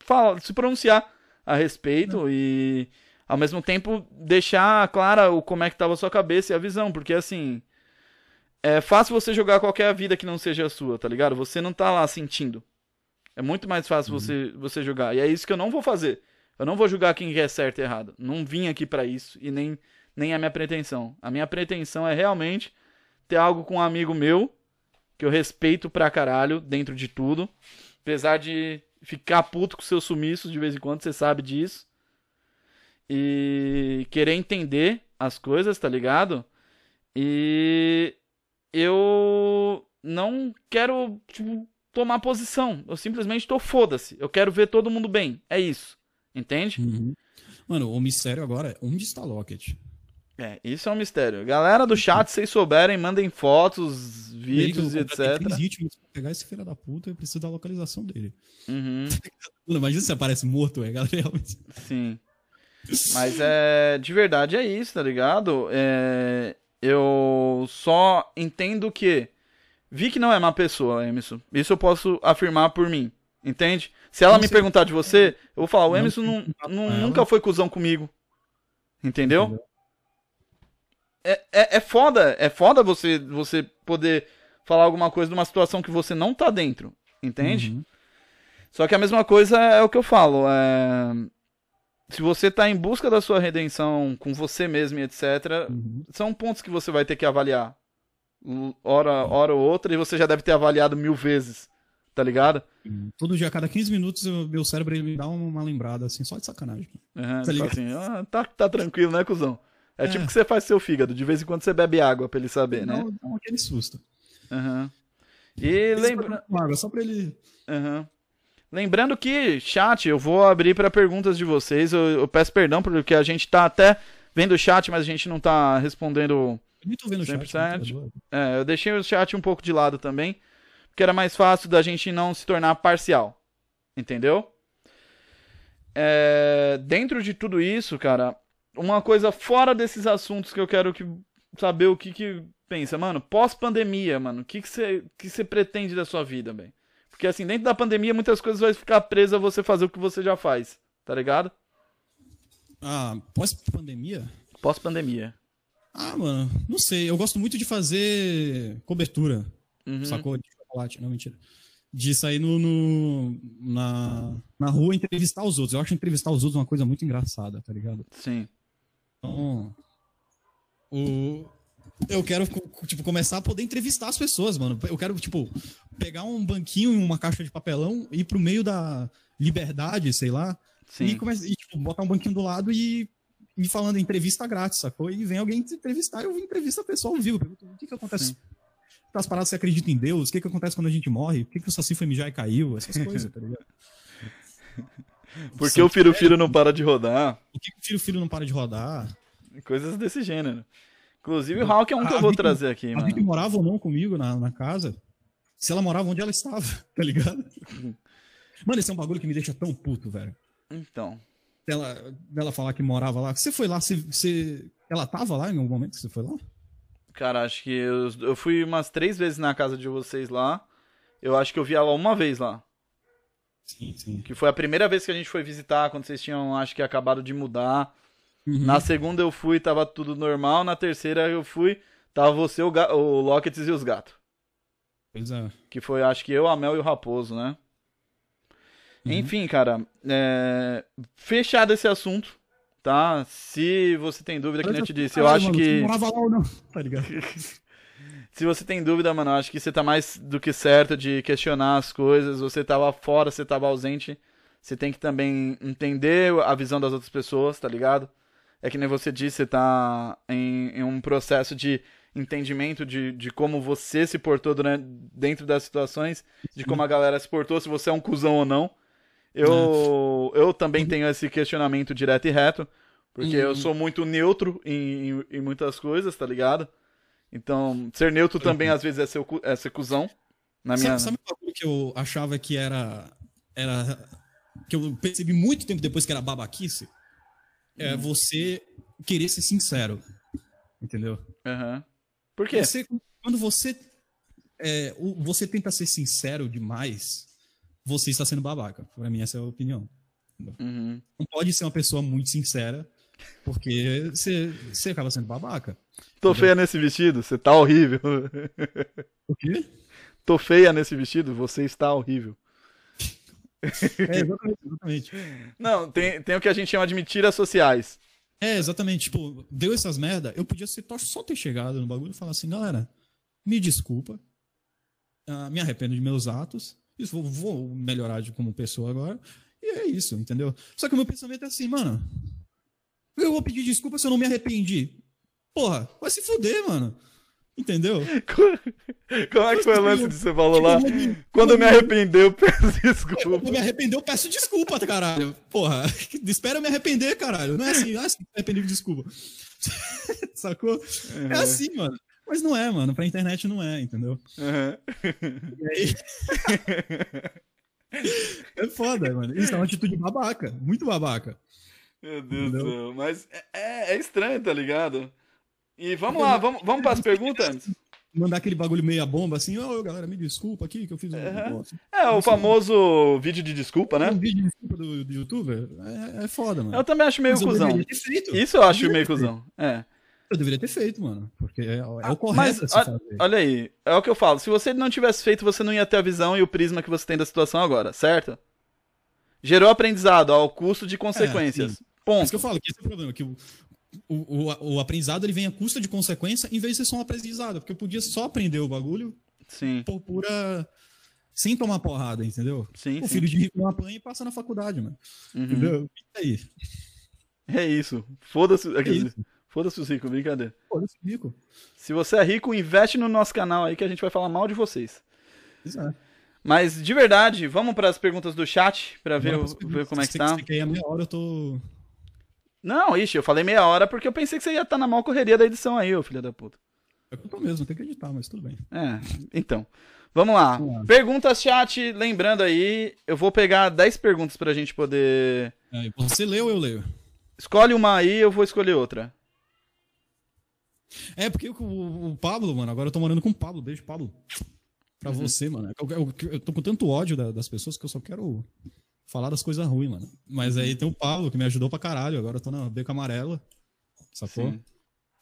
fala, se pronunciar a respeito e ao mesmo tempo deixar clara o como é que tava a sua cabeça e a visão, porque assim. É fácil você jogar qualquer vida que não seja a sua, tá ligado? Você não tá lá sentindo. É muito mais fácil você, você jogar. E é isso que eu não vou fazer. Eu não vou julgar quem é certo e errado. Não vim aqui pra isso e nem, nem é a minha pretensão. A minha pretensão é realmente ter algo com um amigo meu que eu respeito pra caralho dentro de tudo. Apesar de ficar puto com seus sumiços de vez em quando, você sabe disso. E querer entender as coisas, tá ligado? E eu não quero, tipo, tomar posição. Eu simplesmente tô foda-se. Eu quero ver todo mundo bem. É isso. Entende? Uhum. Mano, o mistério agora é onde está Locket? É, isso é um mistério. Galera do chat, se vocês souberem, mandem fotos, vídeos e etc. três ritmos pra pegar esse filho da puta, eu preciso da localização dele. Uhum, imagina se aparece morto, é, galera. Sim. Mas é. De verdade é isso, tá ligado? É, eu só entendo que. Vi que não é má pessoa, Emerson. Isso eu posso afirmar por mim. Entende? Se ela Não me sei. perguntar de você, eu vou falar, o Emerson tem não, não- nunca foi cuzão comigo. Entendeu? É, é, é foda, é foda você, você poder falar alguma coisa de uma situação que você não tá dentro. Entende? Uhum. Só que a mesma coisa é o que eu falo. é, Se você tá em busca da sua redenção com você mesmo e etc., Uhum. são pontos que você vai ter que avaliar. Hora, hora ou outra, e você já deve ter avaliado mil vezes. Tá ligado? Todo dia, a cada 15 minutos, eu- meu cérebro ele me dá uma lembrada, assim, só de sacanagem. Uhum, Tá fala ligado? assim, ah, tá, tá tranquilo, né, cuzão? É, É. tipo que você faz seu fígado. De vez em quando você bebe água pra ele saber, né? Um- dá um aquele susto. Uhum. E lembra... Água, só pra ele. Uhum. Lembrando que, chat, eu vou abrir para perguntas de vocês. Eu, eu peço perdão porque a gente tá até vendo o chat, mas a gente não tá respondendo. Eu nem tô vendo o chat. 100%. né, tá? É, eu deixei o chat um pouco de lado também, porque era mais fácil da gente não se tornar parcial. Entendeu? É, dentro de tudo isso, cara, uma coisa fora desses assuntos que eu quero que, saber o que que pensa, mano, pós-pandemia, mano, o que que você que você pretende da sua vida, bem? Porque assim, dentro da pandemia muitas coisas vai ficar presa a você fazer o que você já faz, tá ligado? Ah, pós-pandemia? Pós-pandemia. Ah, mano, não sei. Eu gosto muito de fazer cobertura, Uhum. sacou? De chocolate, não, mentira. De sair no, no- na, na rua e entrevistar os outros. Eu acho entrevistar os outros uma coisa muito engraçada, tá ligado? Sim. Então, o, eu quero, tipo, começar a poder entrevistar as pessoas, mano. Eu quero, tipo, pegar um banquinho e uma caixa de papelão, ir pro meio da liberdade, sei lá, e, Sim. começar, e tipo, botar um banquinho do lado e ir falando entrevista grátis, sacou? E vem alguém te entrevistar, eu entrevista a pessoa ao vivo. Pergunto, o que que acontece? Sim. As paradas, você acredita em Deus? O que que acontece quando a gente morre? Por que que o Saci foi mijar e caiu? Essas coisas, tá ligado? Porque o Firo Firo não para de rodar. Por que que o filho filho não para de rodar? Coisas desse gênero. Inclusive o Hulk é um que eu vou A trazer aqui, A mano. Vicky morava ou não comigo na, na casa, se ela morava onde ela estava, tá ligado? Mano, esse é um bagulho que me deixa tão puto, velho. Então. Dela, dela falar que morava lá. Você foi lá, você, você- ela tava lá em algum momento que você foi lá? Cara, acho que eu, eu fui umas três vezes na casa de vocês lá. Eu acho que eu vi ela uma vez lá. Sim, sim. Que foi a primeira vez que a gente foi visitar, quando vocês tinham, acho que, acabado de mudar. Uhum. Na segunda eu fui, tava tudo normal. Na terceira eu fui, tava você, o, ga- o Lockets e os gatos. Pois é. Que foi, acho que eu, a Mel e o Raposo, né? Uhum. Enfim, cara, é... fechado esse assunto, tá? Se você tem dúvida, que nem eu te disse, eu acho que. Morava lá ou não? Tá ligado? Se você tem dúvida, mano, acho que você tá mais do que certo de questionar as coisas. Você tava fora, você tava ausente. Você tem que também entender a visão das outras pessoas, tá ligado? É que nem você disse, você tá em, em um processo de entendimento de, de como você se portou durante, dentro das situações, de como a galera se portou, se você é um cuzão ou não. Eu, eu também tenho esse questionamento direto e reto, porque eu Uhum. sou muito neutro em, em, em muitas coisas, tá ligado? Então, ser neutro também às vezes é ser, é ser cuzão. Na minha... Sabe, sabe um bagulho que eu achava que era, era. que eu percebi muito tempo depois que era babaquice? É você querer ser sincero. Entendeu? Aham. Por quê? Você- quando você. é, você tenta ser sincero demais, você está sendo babaca. Pra mim, essa é a opinião. Uhum. Não pode ser uma pessoa muito sincera, porque você, você acaba sendo babaca. Tô feia nesse vestido? Você tá horrível. O quê? Tô feia nesse vestido? Você está horrível. É, exatamente, exatamente. Não, tem, tem o que a gente chama de mentiras sociais. É, exatamente. Tipo, deu essas merda, eu podia ser, só ter chegado no bagulho e falar assim, galera, me desculpa, ah, me arrependo de meus atos, isso, vou, vou melhorar de como pessoa agora, e é isso, entendeu? Só que o meu pensamento é assim, mano, eu vou pedir desculpa se eu não me arrependi. Porra, vai se fuder, mano. Entendeu? Como é que foi o lance que você falou lá? Quando me arrepender, eu peço desculpa. Quando me arrepender, eu peço desculpa, caralho. Porra, espera eu me arrepender, caralho. Não é assim, não é assim que me arrependi de desculpa. Sacou? É assim, mano. Mas não é, mano. Pra internet não é, entendeu? E aí... é foda, mano. Isso é uma atitude babaca. Muito babaca. Meu Deus do céu. Mas é, é estranho, tá ligado? E vamos lá, vamos, vamos para as perguntas. Mandar aquele bagulho meia bomba assim, ô oh, galera, me desculpa aqui que eu fiz um É, negócio. é o famoso vídeo de desculpa, né? Um vídeo de desculpa do, do youtuber é, é foda, mano. Eu também acho meio Mas eu cuzão. feito. Isso eu acho Eu meio cuzão. É. Eu deveria ter feito, mano. Porque é, é o correto Mas a olha, aí, é o que eu falo. Se você não tivesse feito, você não ia ter a visão e o prisma que você tem da situação agora, certo? Gerou aprendizado ao custo de consequências. É isso Ponto. que eu falo, que esse é o problema, que o, o, o, o aprendizado ele vem a custa de consequência em vez de ser só um aprendizado. Porque eu podia só aprender o bagulho Sim, por pura. sem tomar porrada, entendeu? sim, O sim. filho de rico não apanha e passa na faculdade, mano. Uhum. Entendeu? E aí? É isso. Foda-se. É. Foda-se os ricos, brincadeira. Rico. Se você é rico, investe no nosso canal aí que a gente vai falar mal de vocês. Exato. Mas de verdade, vamos para as perguntas do chat pra ver, se- ver como é que se tá. Você quer ir a meia hora, eu tô. Não, ixi, eu falei meia hora porque eu pensei que você ia estar na mal correria da edição aí, ô filho da puta. É tô mesmo, tem que editar, mas tudo bem. É, então. Vamos lá. Vamos lá. Perguntas, chat. Lembrando aí, eu vou pegar 10 perguntas pra gente poder. Aí, você leu ou eu leio? Escolhe uma aí, eu vou escolher outra. É, porque o, o- o Pablo, mano, agora eu tô morando com o Pablo. Beijo, Pablo. Pra Uhum. você, mano. Eu, eu- eu tô com tanto ódio da- das pessoas que eu só quero falar das coisas ruins, mano. Mas Uhum. aí tem o Pablo, que me ajudou pra caralho. Agora eu tô na beca amarela. Sacou? Sim.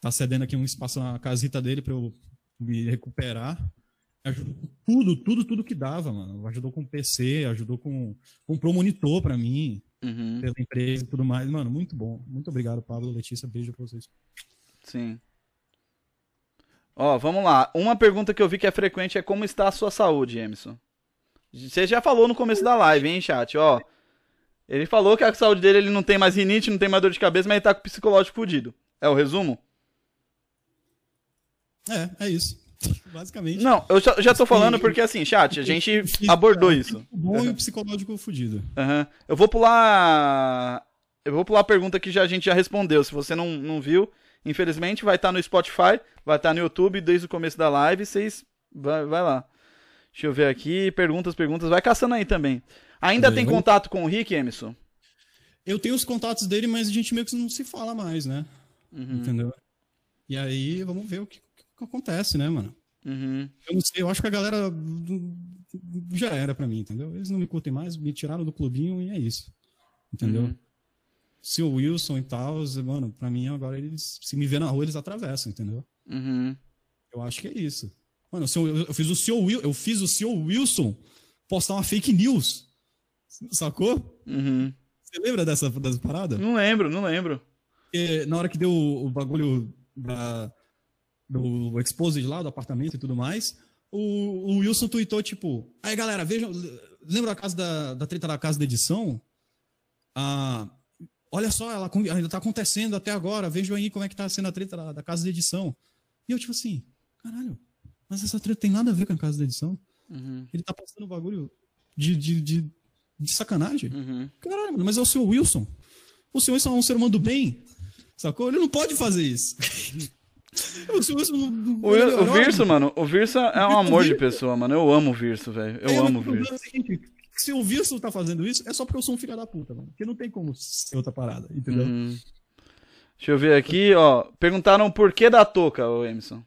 Tá cedendo aqui um espaço na casita dele pra eu me recuperar. Me ajudou com tudo, tudo, tudo que dava, mano. Ajudou com PC, ajudou com. Comprou monitor pra mim, Uhum, pela empresa e tudo mais. Mano, muito bom. Muito obrigado, Pablo, Letícia. Beijo pra vocês. sim. Ó, vamos lá. Uma pergunta que eu vi que é frequente é como está a sua saúde, Emerson? Você já falou no começo da live, hein, chat? Ó, ele falou que a saúde dele ele não tem mais rinite, não tem mais dor de cabeça, mas ele tá com o psicológico fudido. É o resumo? É, é isso. Basicamente. Não, eu já, já tô falando porque assim, chat, a gente abordou isso. O bom e o psicológico fudido. Aham. Eu vou pular. Eu vou pular a pergunta que já, a gente já respondeu. Se você não, não viu, infelizmente, vai estar no Spotify, vai estar no YouTube desde o começo da live. Vocês. Vai, vai lá. Deixa eu ver aqui. Perguntas, perguntas. Vai caçando aí também. Ainda tem contato com o Rick, Emerson? Eu tenho os contatos dele, mas a gente meio que não se fala mais, né? Uhum. Entendeu? E aí, vamos ver o que, que acontece, né, mano? Uhum. Eu não sei, eu acho que a galera já era pra mim, entendeu? Eles não me curtem mais, me tiraram do clubinho e é isso. Entendeu? Uhum. Se o Wilson e tal, mano, pra mim agora eles, se me ver na rua, eles atravessam, entendeu? Uhum. Eu acho que é isso. Mano, eu, fiz o senhor Wil- eu fiz o senhor Wilson postar uma fake news. Sacou? Uhum. Você lembra dessa, dessa parada? Não lembro, não lembro. Porque na hora que deu o, o bagulho da, do exposed lá, do apartamento e tudo mais, o, o Wilson tweetou, tipo, aí galera, vejam, lembra a casa da, da treta da casa da edição? Ah, olha só, ela ainda tá acontecendo até agora, vejam aí como é que tá sendo a treta da, da casa da edição. E eu, tipo assim, caralho, mas essa treta tem nada a ver com a casa da edição. Uhum. Ele tá postando bagulho de, de, de, de sacanagem. Uhum. Caralho, mano, mas é o seu Wilson. O seu Wilson é um ser humano do bem. Sacou? Ele não pode fazer isso. o seu Wilson não- não- O, o melhora, Virso, mano, o Virso é um Virso- amor de pessoa, mano. Eu amo o Virso, velho. Eu Aí, amo o o Virso. é o seguinte, que se o Wilson tá fazendo isso, é só porque eu sou um filho da puta, mano. Porque não tem como ser outra parada, entendeu? Uhum. Deixa eu ver aqui, ó. Perguntaram o porquê da touca, ô Emerson.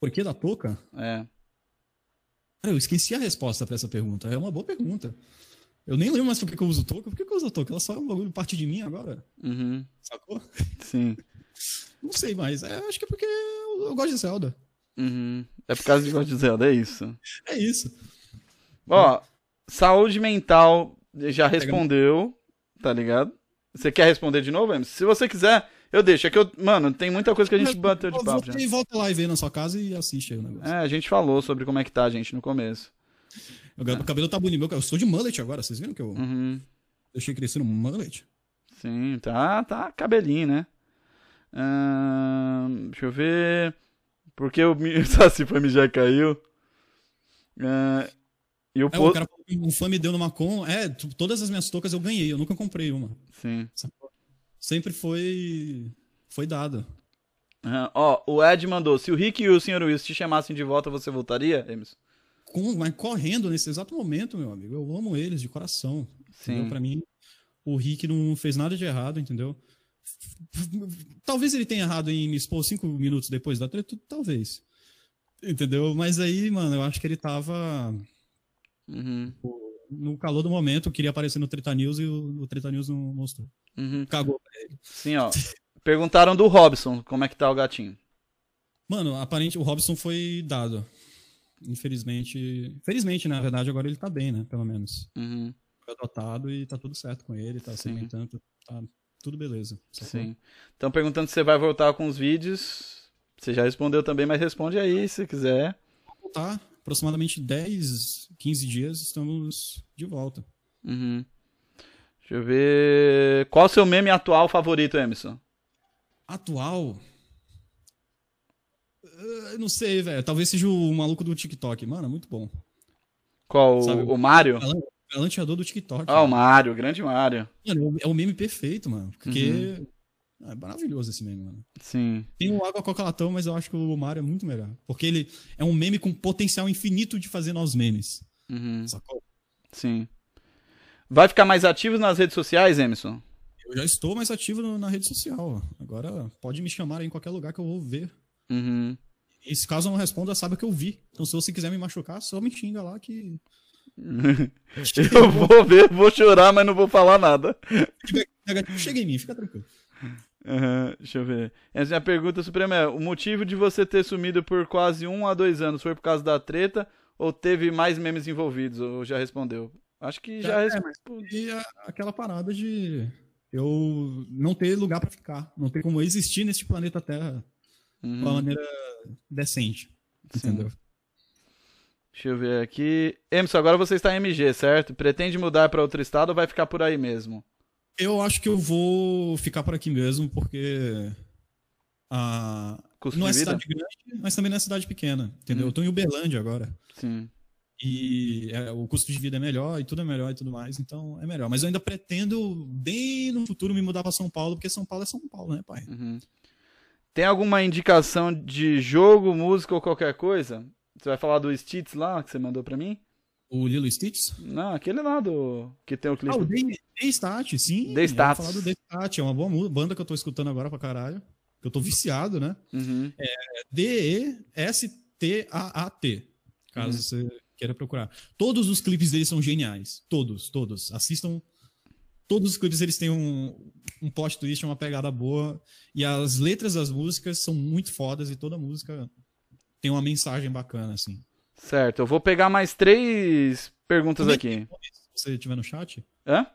Por que da touca? É. Cara, eu esqueci a resposta pra essa pergunta. É uma boa pergunta. Eu nem lembro mais por que que eu uso touca. Por que que eu uso touca? Ela só é um bagulho parte de mim agora. Uhum. Sacou? Sim. Não sei mais. É, acho que é porque eu, eu gosto de Zelda. Uhum. É por causa de God de Zelda, é isso. É isso. Ó, saúde mental já respondeu, tá ligado? Você quer responder de novo, Emerson? Se você quiser, eu deixo. É que eu, mano, tem muita coisa que a gente bateu de papo já. Volta, volta lá e vê na sua casa e assiste aí o negócio. É, a gente falou sobre como é que tá, gente, no começo. Meu cabelo tá bonito. Meu, eu sou de mullet agora. Vocês viram que eu Uhum. deixei crescer no mullet? Sim, tá, tá cabelinho, né? Deixa eu ver. Porque o Saci foi mijar e caiu. É, e o É, o posto. cara falou que um fã me deu numa com. É, todas as minhas toucas eu ganhei, eu nunca comprei uma. Sim. sacou? Sempre foi. Foi dado. Aham. Ó, o Ed mandou: se o Rick e o Sr. Wilson te chamassem de volta, você voltaria, Emerson? Com, mas correndo nesse exato momento, meu amigo. Eu amo eles de coração. Sim. Pra mim, o Rick não fez nada de errado, entendeu? Talvez ele tenha errado em me expor cinco minutos depois da treta, talvez. Entendeu? Mas aí, mano, eu acho que ele tava Uhum. No calor do momento, queria aparecer no Treta News e o, o Treta News não mostrou. Uhum. Cagou. Sim, ó. Perguntaram do Robson, como é que tá o gatinho. Mano, aparente o Robson foi dado. Infelizmente. Felizmente, na verdade, agora ele tá bem, né? Pelo menos. Uhum. Foi adotado e tá tudo certo com ele, tá se Sim. alimentando, tá tudo beleza. Sim. Estão perguntando se você vai voltar com os vídeos. Você já respondeu também, mas responde aí se quiser. Tá, aproximadamente 10, 15 dias estamos de volta. Uhum. Deixa eu ver. Qual o seu meme atual favorito, Emerson? Atual. Eu não sei, velho. Talvez seja o maluco do TikTok. Mano, é muito bom. Qual? Sabe- O, o Mário? Galanteador do TikTok. Ah, o mano. Mário, grande Mário. Mano, é o meme perfeito, mano. Porque. Uhum. É maravilhoso esse meme, mano. Sim. Tem o Água Coca Latão, mas eu acho que o Mario é muito melhor. Porque ele é um meme com potencial infinito de fazer novos memes. Uhum. Sacou? Sim. Vai ficar mais ativo nas redes sociais, Emerson? Eu já estou mais ativo no- na rede social. Agora pode me chamar em qualquer lugar que eu vou ver. Uhum. E se caso eu não responda, saiba que eu vi. Então se você quiser me machucar, só me xinga lá que. Eu vou ver, vou chorar, mas não vou falar nada. Negativo, chega em mim, fica tranquilo. Uhum, deixa eu ver. Essa é a pergunta suprema é: o motivo de você ter sumido por quase um a dois anos foi por causa da treta ou teve mais memes envolvidos? Ou já respondeu? Acho que já É, respondeu. E a- aquela parada de eu não ter lugar pra ficar, não ter como existir neste planeta Terra de uma Uhum, maneira decente. sim. Entendeu? Deixa eu ver aqui. Emerson, agora você está em MG, certo? Pretende mudar para outro estado ou vai ficar por aí mesmo? Eu acho que eu vou ficar por aqui mesmo, porque a... Custo não é cidade grande, mas também não é cidade pequena. Entendeu? Hum. Eu tô em Uberlândia agora. Sim. E é, o custo de vida é melhor e tudo é melhor e tudo mais, então é melhor. Mas eu ainda pretendo, bem no futuro, me mudar pra São Paulo, porque São Paulo é São Paulo, né, pai? Uhum. Tem alguma indicação de jogo, música ou qualquer coisa? Você vai falar do Stitz lá que você mandou pra mim? O Lilo Stitch? Não, aquele lá do. que tem o clipe. Ah, o D-Stat, sim. Stats. falar do D-Stat, é uma boa banda que eu tô escutando agora pra caralho. Que eu tô viciado, né? Uhum. É D-E-S-T-A-A-T. Caso você queira procurar. Todos os clipes deles são geniais. Todos, todos. Assistam. Todos os clipes eles têm um, um plot twist, uma pegada boa. E as letras das músicas são muito fodas e toda música tem uma mensagem bacana, assim. Certo, eu vou pegar mais três perguntas Comenta aqui. Se você estiver no chat, Hã?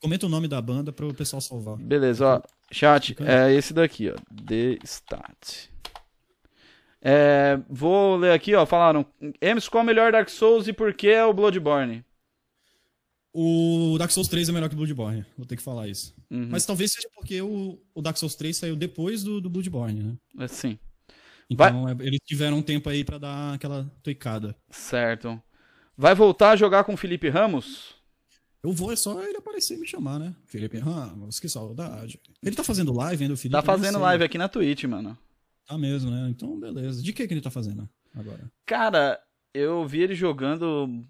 comenta o nome da banda para o pessoal salvar. Beleza, ó. Chat, é esse daqui, ó. The Stat. É, vou ler aqui, ó. Falaram. Emerson, qual é o melhor Dark Souls e por que é o Bloodborne? O Dark Souls 3 é melhor que o Bloodborne, vou ter que falar isso. Uhum. Mas talvez seja porque o, o Dark Souls 3 saiu depois do, do Bloodborne, né? É, Sim, Então é- eles tiveram um tempo aí pra dar aquela tuicada. certo. Vai voltar a jogar com o Felipe Ramos? Eu vou, é só ele aparecer e me chamar, né? Felipe Ramos, que saudade. Ele tá fazendo live ainda, o Felipe? Tá fazendo live aqui na Twitch, mano. Tá mesmo, né? Então, beleza. De que que ele tá fazendo agora? Cara, eu vi ele jogando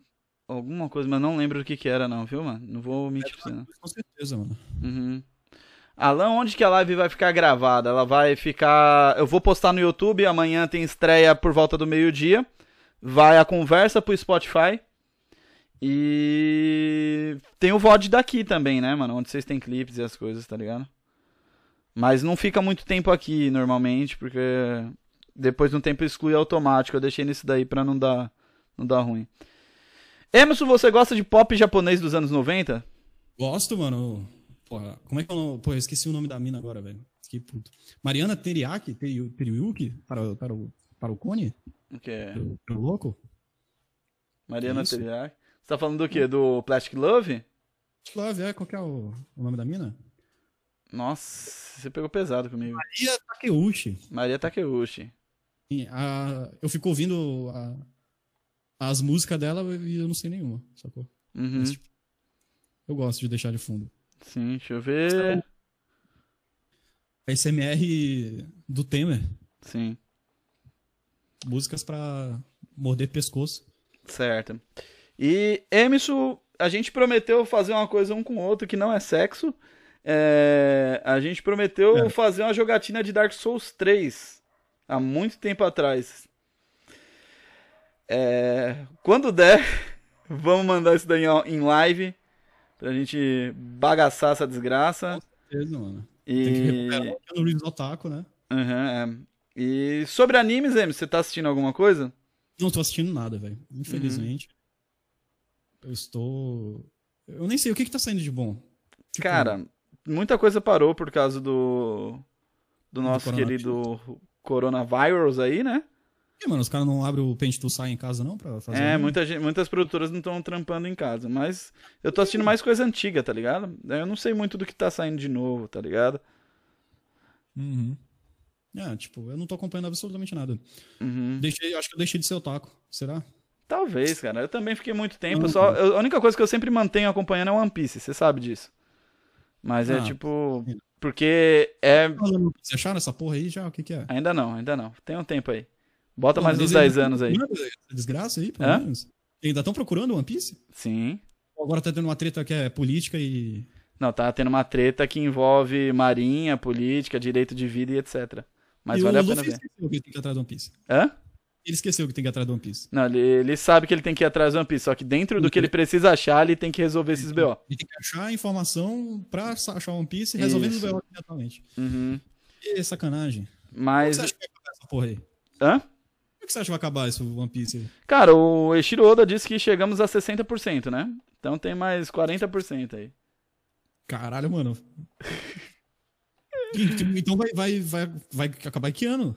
alguma coisa, mas não lembro do que que era, não, viu, mano? Não vou mentir pra você, não. Com certeza, mano. Uhum. Alan, onde que a live vai ficar gravada? Ela vai ficar. Eu vou postar no YouTube, amanhã tem estreia por volta do meio-dia. Vai a conversa pro Spotify. E tem o VOD daqui também, né, mano? Onde vocês têm clipes e as coisas, tá ligado? Mas não fica muito tempo aqui normalmente, porque depois de um tempo exclui automático. Eu deixei nisso daí pra não dar, não dar ruim. Emerson, você gosta de pop japonês dos anos 90? Gosto, mano. Porra, como é que eu. Pô, eu esqueci o nome da mina agora, velho. Que puto. Mariana Teriaki? Teriu- Teriuki? Para, o- para, o, para o Cone? O que é? O- louco? Mariana Isso. Teriak. Você tá falando do quê? Do Plastic Love? Love, é, qual que é o, o nome da mina? Nossa, você pegou pesado comigo. Maria Takeuchi. Maria Takeuchi. Sim, a- eu fico ouvindo a- as músicas dela e eu não sei nenhuma, sacou? Uhum. Esse tipo- Eu gosto de deixar de fundo. Sim, deixa eu ver. A SMR do Temer, Sim, músicas pra morder pescoço. certo. E Emerson, a gente prometeu fazer uma coisa um com o outro que não é sexo. É, a gente prometeu É. fazer uma jogatina de Dark Souls 3 há muito tempo atrás. É, quando der, vamos mandar isso daí em live pra gente bagaçar essa desgraça. Beleza, mano. Tem que recuperar E, o Otaku, né? Aham, é. e sobre animes, Emerson, você tá assistindo alguma coisa? Não tô assistindo nada, velho. Infelizmente. Eu estou. Eu nem sei o que que tá saindo de bom. Tipo, Cara, muita coisa parou por causa do do nosso coronavírus. querido coronavírus aí, né? E, mano, os caras não abrem o Paint to Sai em casa, não? Pra fazer É, anime? muita gente, muitas produtoras não estão trampando em casa, mas eu tô assistindo mais coisa antiga, tá ligado? Eu não sei muito do que tá saindo de novo, tá ligado? Uhum. É, tipo, eu não tô acompanhando absolutamente nada. Uhum. Deixei, acho que eu deixei de ser otaku. Será? Talvez, cara. Eu também fiquei muito tempo. Não, Só, eu- a única coisa que eu sempre mantenho acompanhando é One Piece, você sabe disso. Mas é Ah, tipo. Porque é. Vocês acharam essa porra aí já? O que que é? Ainda não, ainda não. Tem um tempo aí. Bota Pô, mais uns eles 10 ainda anos aí. Essa desgraça aí, pelo Hã? menos. Ainda estão procurando One Piece? Sim. Ou Agora tá tendo uma treta que é política e. Não, tá tendo uma treta que envolve marinha, política, direito de vida e etc. Mas e vale o a pena ver. esqueceu que tem que ir atrás do One Piece. Hã? Ele esqueceu que tem que ir atrás do One Piece. Não, ele, ele sabe que ele tem que ir atrás do One Piece, só que dentro do que ele precisa achar, ele tem que resolver esses BO. Ele tem que achar a informação pra achar o One Piece resolvendo Isso. os BO diretamente. Uhum. E sacanagem. Mas. você acha que vai essa porra aí? Hã? Como que você acha que vai acabar esse One Piece aí? Cara, o Eiichiro Oda disse que chegamos a 60%, né? Então tem mais 40% aí. Caralho, mano. Então vai, vai, vai, vai acabar que ano?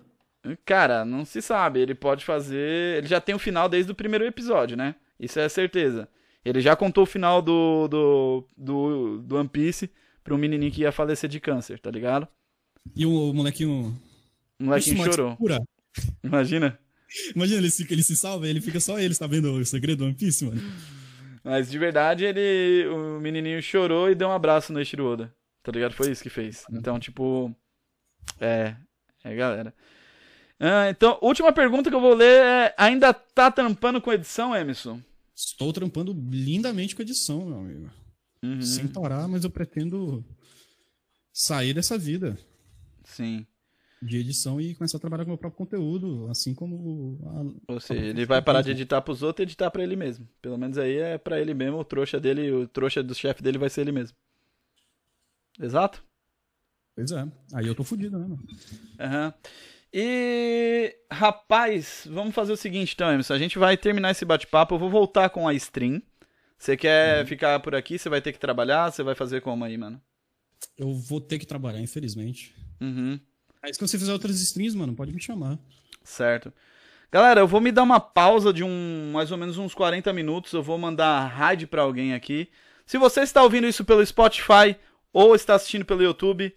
Cara, não se sabe. Ele pode fazer. Ele já tem o final desde o primeiro episódio, né? Isso é certeza. Ele já contou o final do, do, do, do One Piece pra um menininho que ia falecer de câncer, tá ligado? E o molequinho. O molequinho Ixi, chorou. Imagina. Imagina ele se, ele se salva, ele fica só ele sabendo o segredo do One Piece, mano. Mas de verdade, ele. O menininho chorou e deu um abraço no Eiichiro Oda. Tá ligado? Foi isso que fez. Então, tipo. É. É, galera. Ah, então, última pergunta que eu vou ler é: ainda tá tampando com edição, Emerson? Estou trampando lindamente com edição, meu amigo. Uhum. Sem parar, mas eu pretendo sair dessa vida Sim. De edição e começar a trabalhar com o meu próprio conteúdo, assim como a- Ou seja, ele vai parar de editar pros outros e editar pra ele mesmo. Pelo menos aí é pra ele mesmo, o trouxa dele, o trouxa do chefe dele vai ser ele mesmo. Exato? Pois é. Aí eu tô fudido, né, mano? Aham. E, rapaz, vamos fazer o seguinte então, Emerson. A gente vai terminar esse bate-papo. Eu vou voltar com a stream. Você quer ficar por aqui? Você vai ter que trabalhar? Você vai fazer como aí, mano? Eu vou ter que trabalhar, infelizmente. Uhum. Aí se você fizer outras streams, mano, pode me chamar. Certo. Galera, eu vou me dar uma pausa de um mais ou menos uns 40 minutos. Eu vou mandar a raid pra alguém aqui. Se você está ouvindo isso pelo Spotify ou está assistindo pelo YouTube,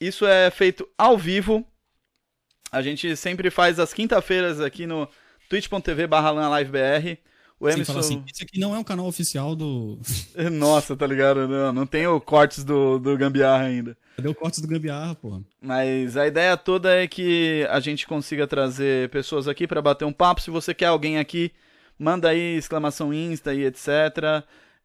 isso é feito ao vivo. A gente sempre faz às quinta-feiras aqui no twitch.tv O Sem Emerson... falar assim, esse aqui não é um canal oficial do. Nossa, tá ligado? Não, não tem o cortes do, do Gambiarra ainda. Cadê o cortes do Gambiarra, porra? Mas a ideia toda é que a gente consiga trazer pessoas aqui pra bater um papo. Se você quer alguém aqui, manda aí exclamação Insta e etc.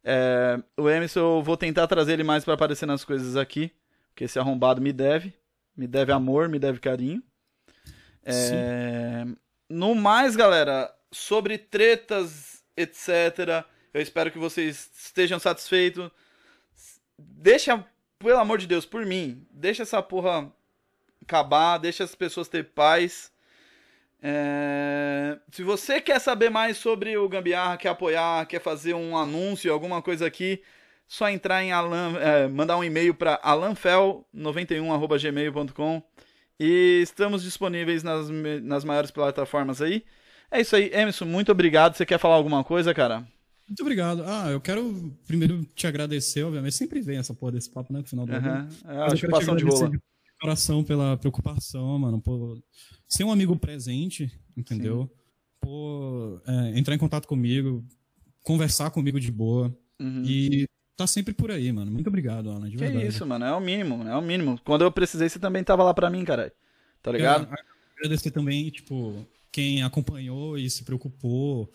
É, o Emerson, eu vou tentar trazer ele mais pra aparecer nas coisas aqui. Porque esse arrombado me deve. Me deve amor, me deve carinho. É, no mais, galera, sobre tretas, etc. Eu espero que vocês estejam satisfeitos. Deixa, pelo amor de Deus, por mim, deixa essa porra acabar, deixa as pessoas ter paz. É, Se você quer saber mais sobre o Gambiarra, quer apoiar, quer fazer um anúncio, alguma coisa aqui, só entrar em Alan, é, mandar um e-mail para alanfel91@gmail.com e estamos disponíveis nas, nas maiores plataformas aí. É isso aí, Emerson, muito obrigado. Você quer falar alguma coisa, cara? Muito obrigado. Ah, eu quero primeiro te agradecer, obviamente. Sempre vem essa porra desse papo, né? No final do ano. Aham. É a eu chupação de rola. de coração pela preocupação, mano. Por ser um amigo presente, entendeu? Sim. Por é, entrar em contato comigo, conversar comigo de boa. Uhum. E tá sempre por aí, mano. Muito obrigado, Ana, de que verdade. isso, mano. É o mínimo, é o mínimo. Quando eu precisei, você também tava lá pra mim, caralho. Tá ligado? É, agradecer também, tipo, quem acompanhou e se preocupou.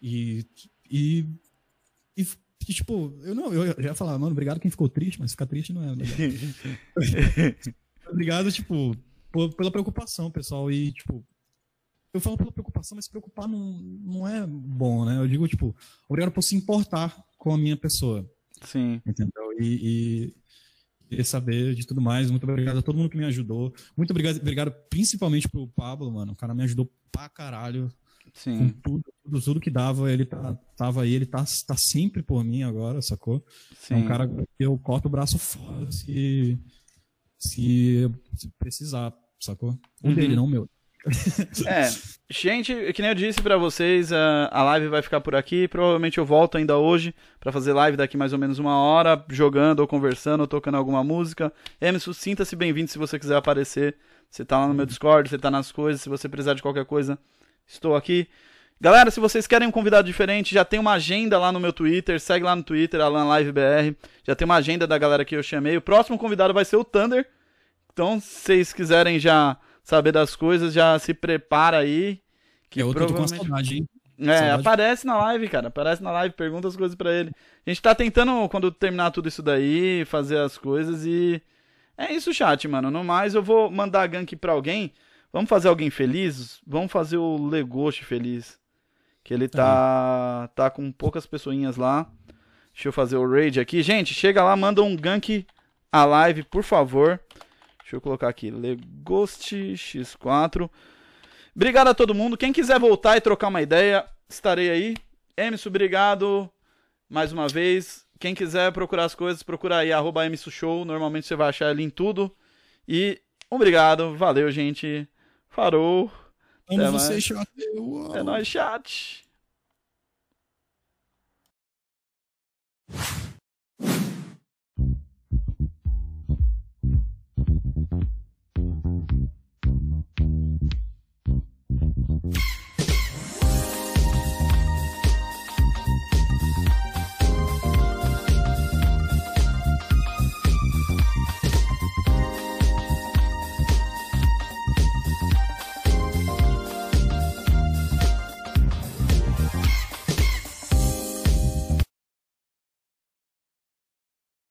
E. E. e tipo, eu não, eu já ia falar, mano, obrigado quem ficou triste, mas ficar triste não é obrigado, tipo, por, pela preocupação, pessoal. E, tipo, eu falo pela preocupação, mas se preocupar não, não é bom, né? Eu digo, tipo, obrigado por se importar com a minha pessoa. Sim. Entendeu? E, e, e saber de tudo mais. Muito obrigado a todo mundo que me ajudou. Muito obrigado, obrigado principalmente pro Pablo, mano. O cara me ajudou pra caralho. Sim. Com tudo, tudo, tudo que dava, ele tá, tava aí, ele tá, tá sempre por mim agora, sacou? Sim. É um cara que eu corto o braço fora se, se, se precisar, sacou? Um Uhum. dele, não o meu. É, gente, que nem eu disse pra vocês, a, live vai ficar por aqui. Provavelmente eu volto ainda hoje pra fazer live daqui mais ou menos uma hora, jogando ou conversando ou tocando alguma música. Emerson, sinta-se bem-vindo se você quiser aparecer. Você tá lá no meu Discord, você tá nas coisas. Se você precisar de qualquer coisa, estou aqui. Galera, se vocês querem um convidado diferente, já tem uma agenda lá no meu Twitter. Segue lá no Twitter, AlanLiveBR. Já tem uma agenda da galera que eu chamei. O próximo convidado vai ser o Thunder. Então, se vocês quiserem já saber das coisas, já se prepara aí. Que é outro eu tô com provavelmente... saudade, hein? É, Saudade. aparece na live, cara. Aparece na live, pergunta as coisas pra ele. A gente tá tentando, quando terminar tudo isso daí, fazer as coisas e. É isso, chat, mano. No mais, eu vou mandar gank pra alguém. Vamos fazer alguém feliz? Vamos fazer o Legoshi feliz. Que ele tá. tá com poucas pessoinhas lá. Deixa eu fazer o raid aqui. Gente, chega lá, manda um gank a live, por favor. Deixa eu colocar aqui, Legoste X4. Obrigado a todo mundo. Quem quiser voltar e trocar uma ideia, estarei aí. Emerson, obrigado mais uma vez. Quem quiser procurar as coisas, procura aí, arroba Show. Normalmente você vai achar ali em tudo. E obrigado, valeu, gente. Farou. até é você, mais. chat. É nóis, chat.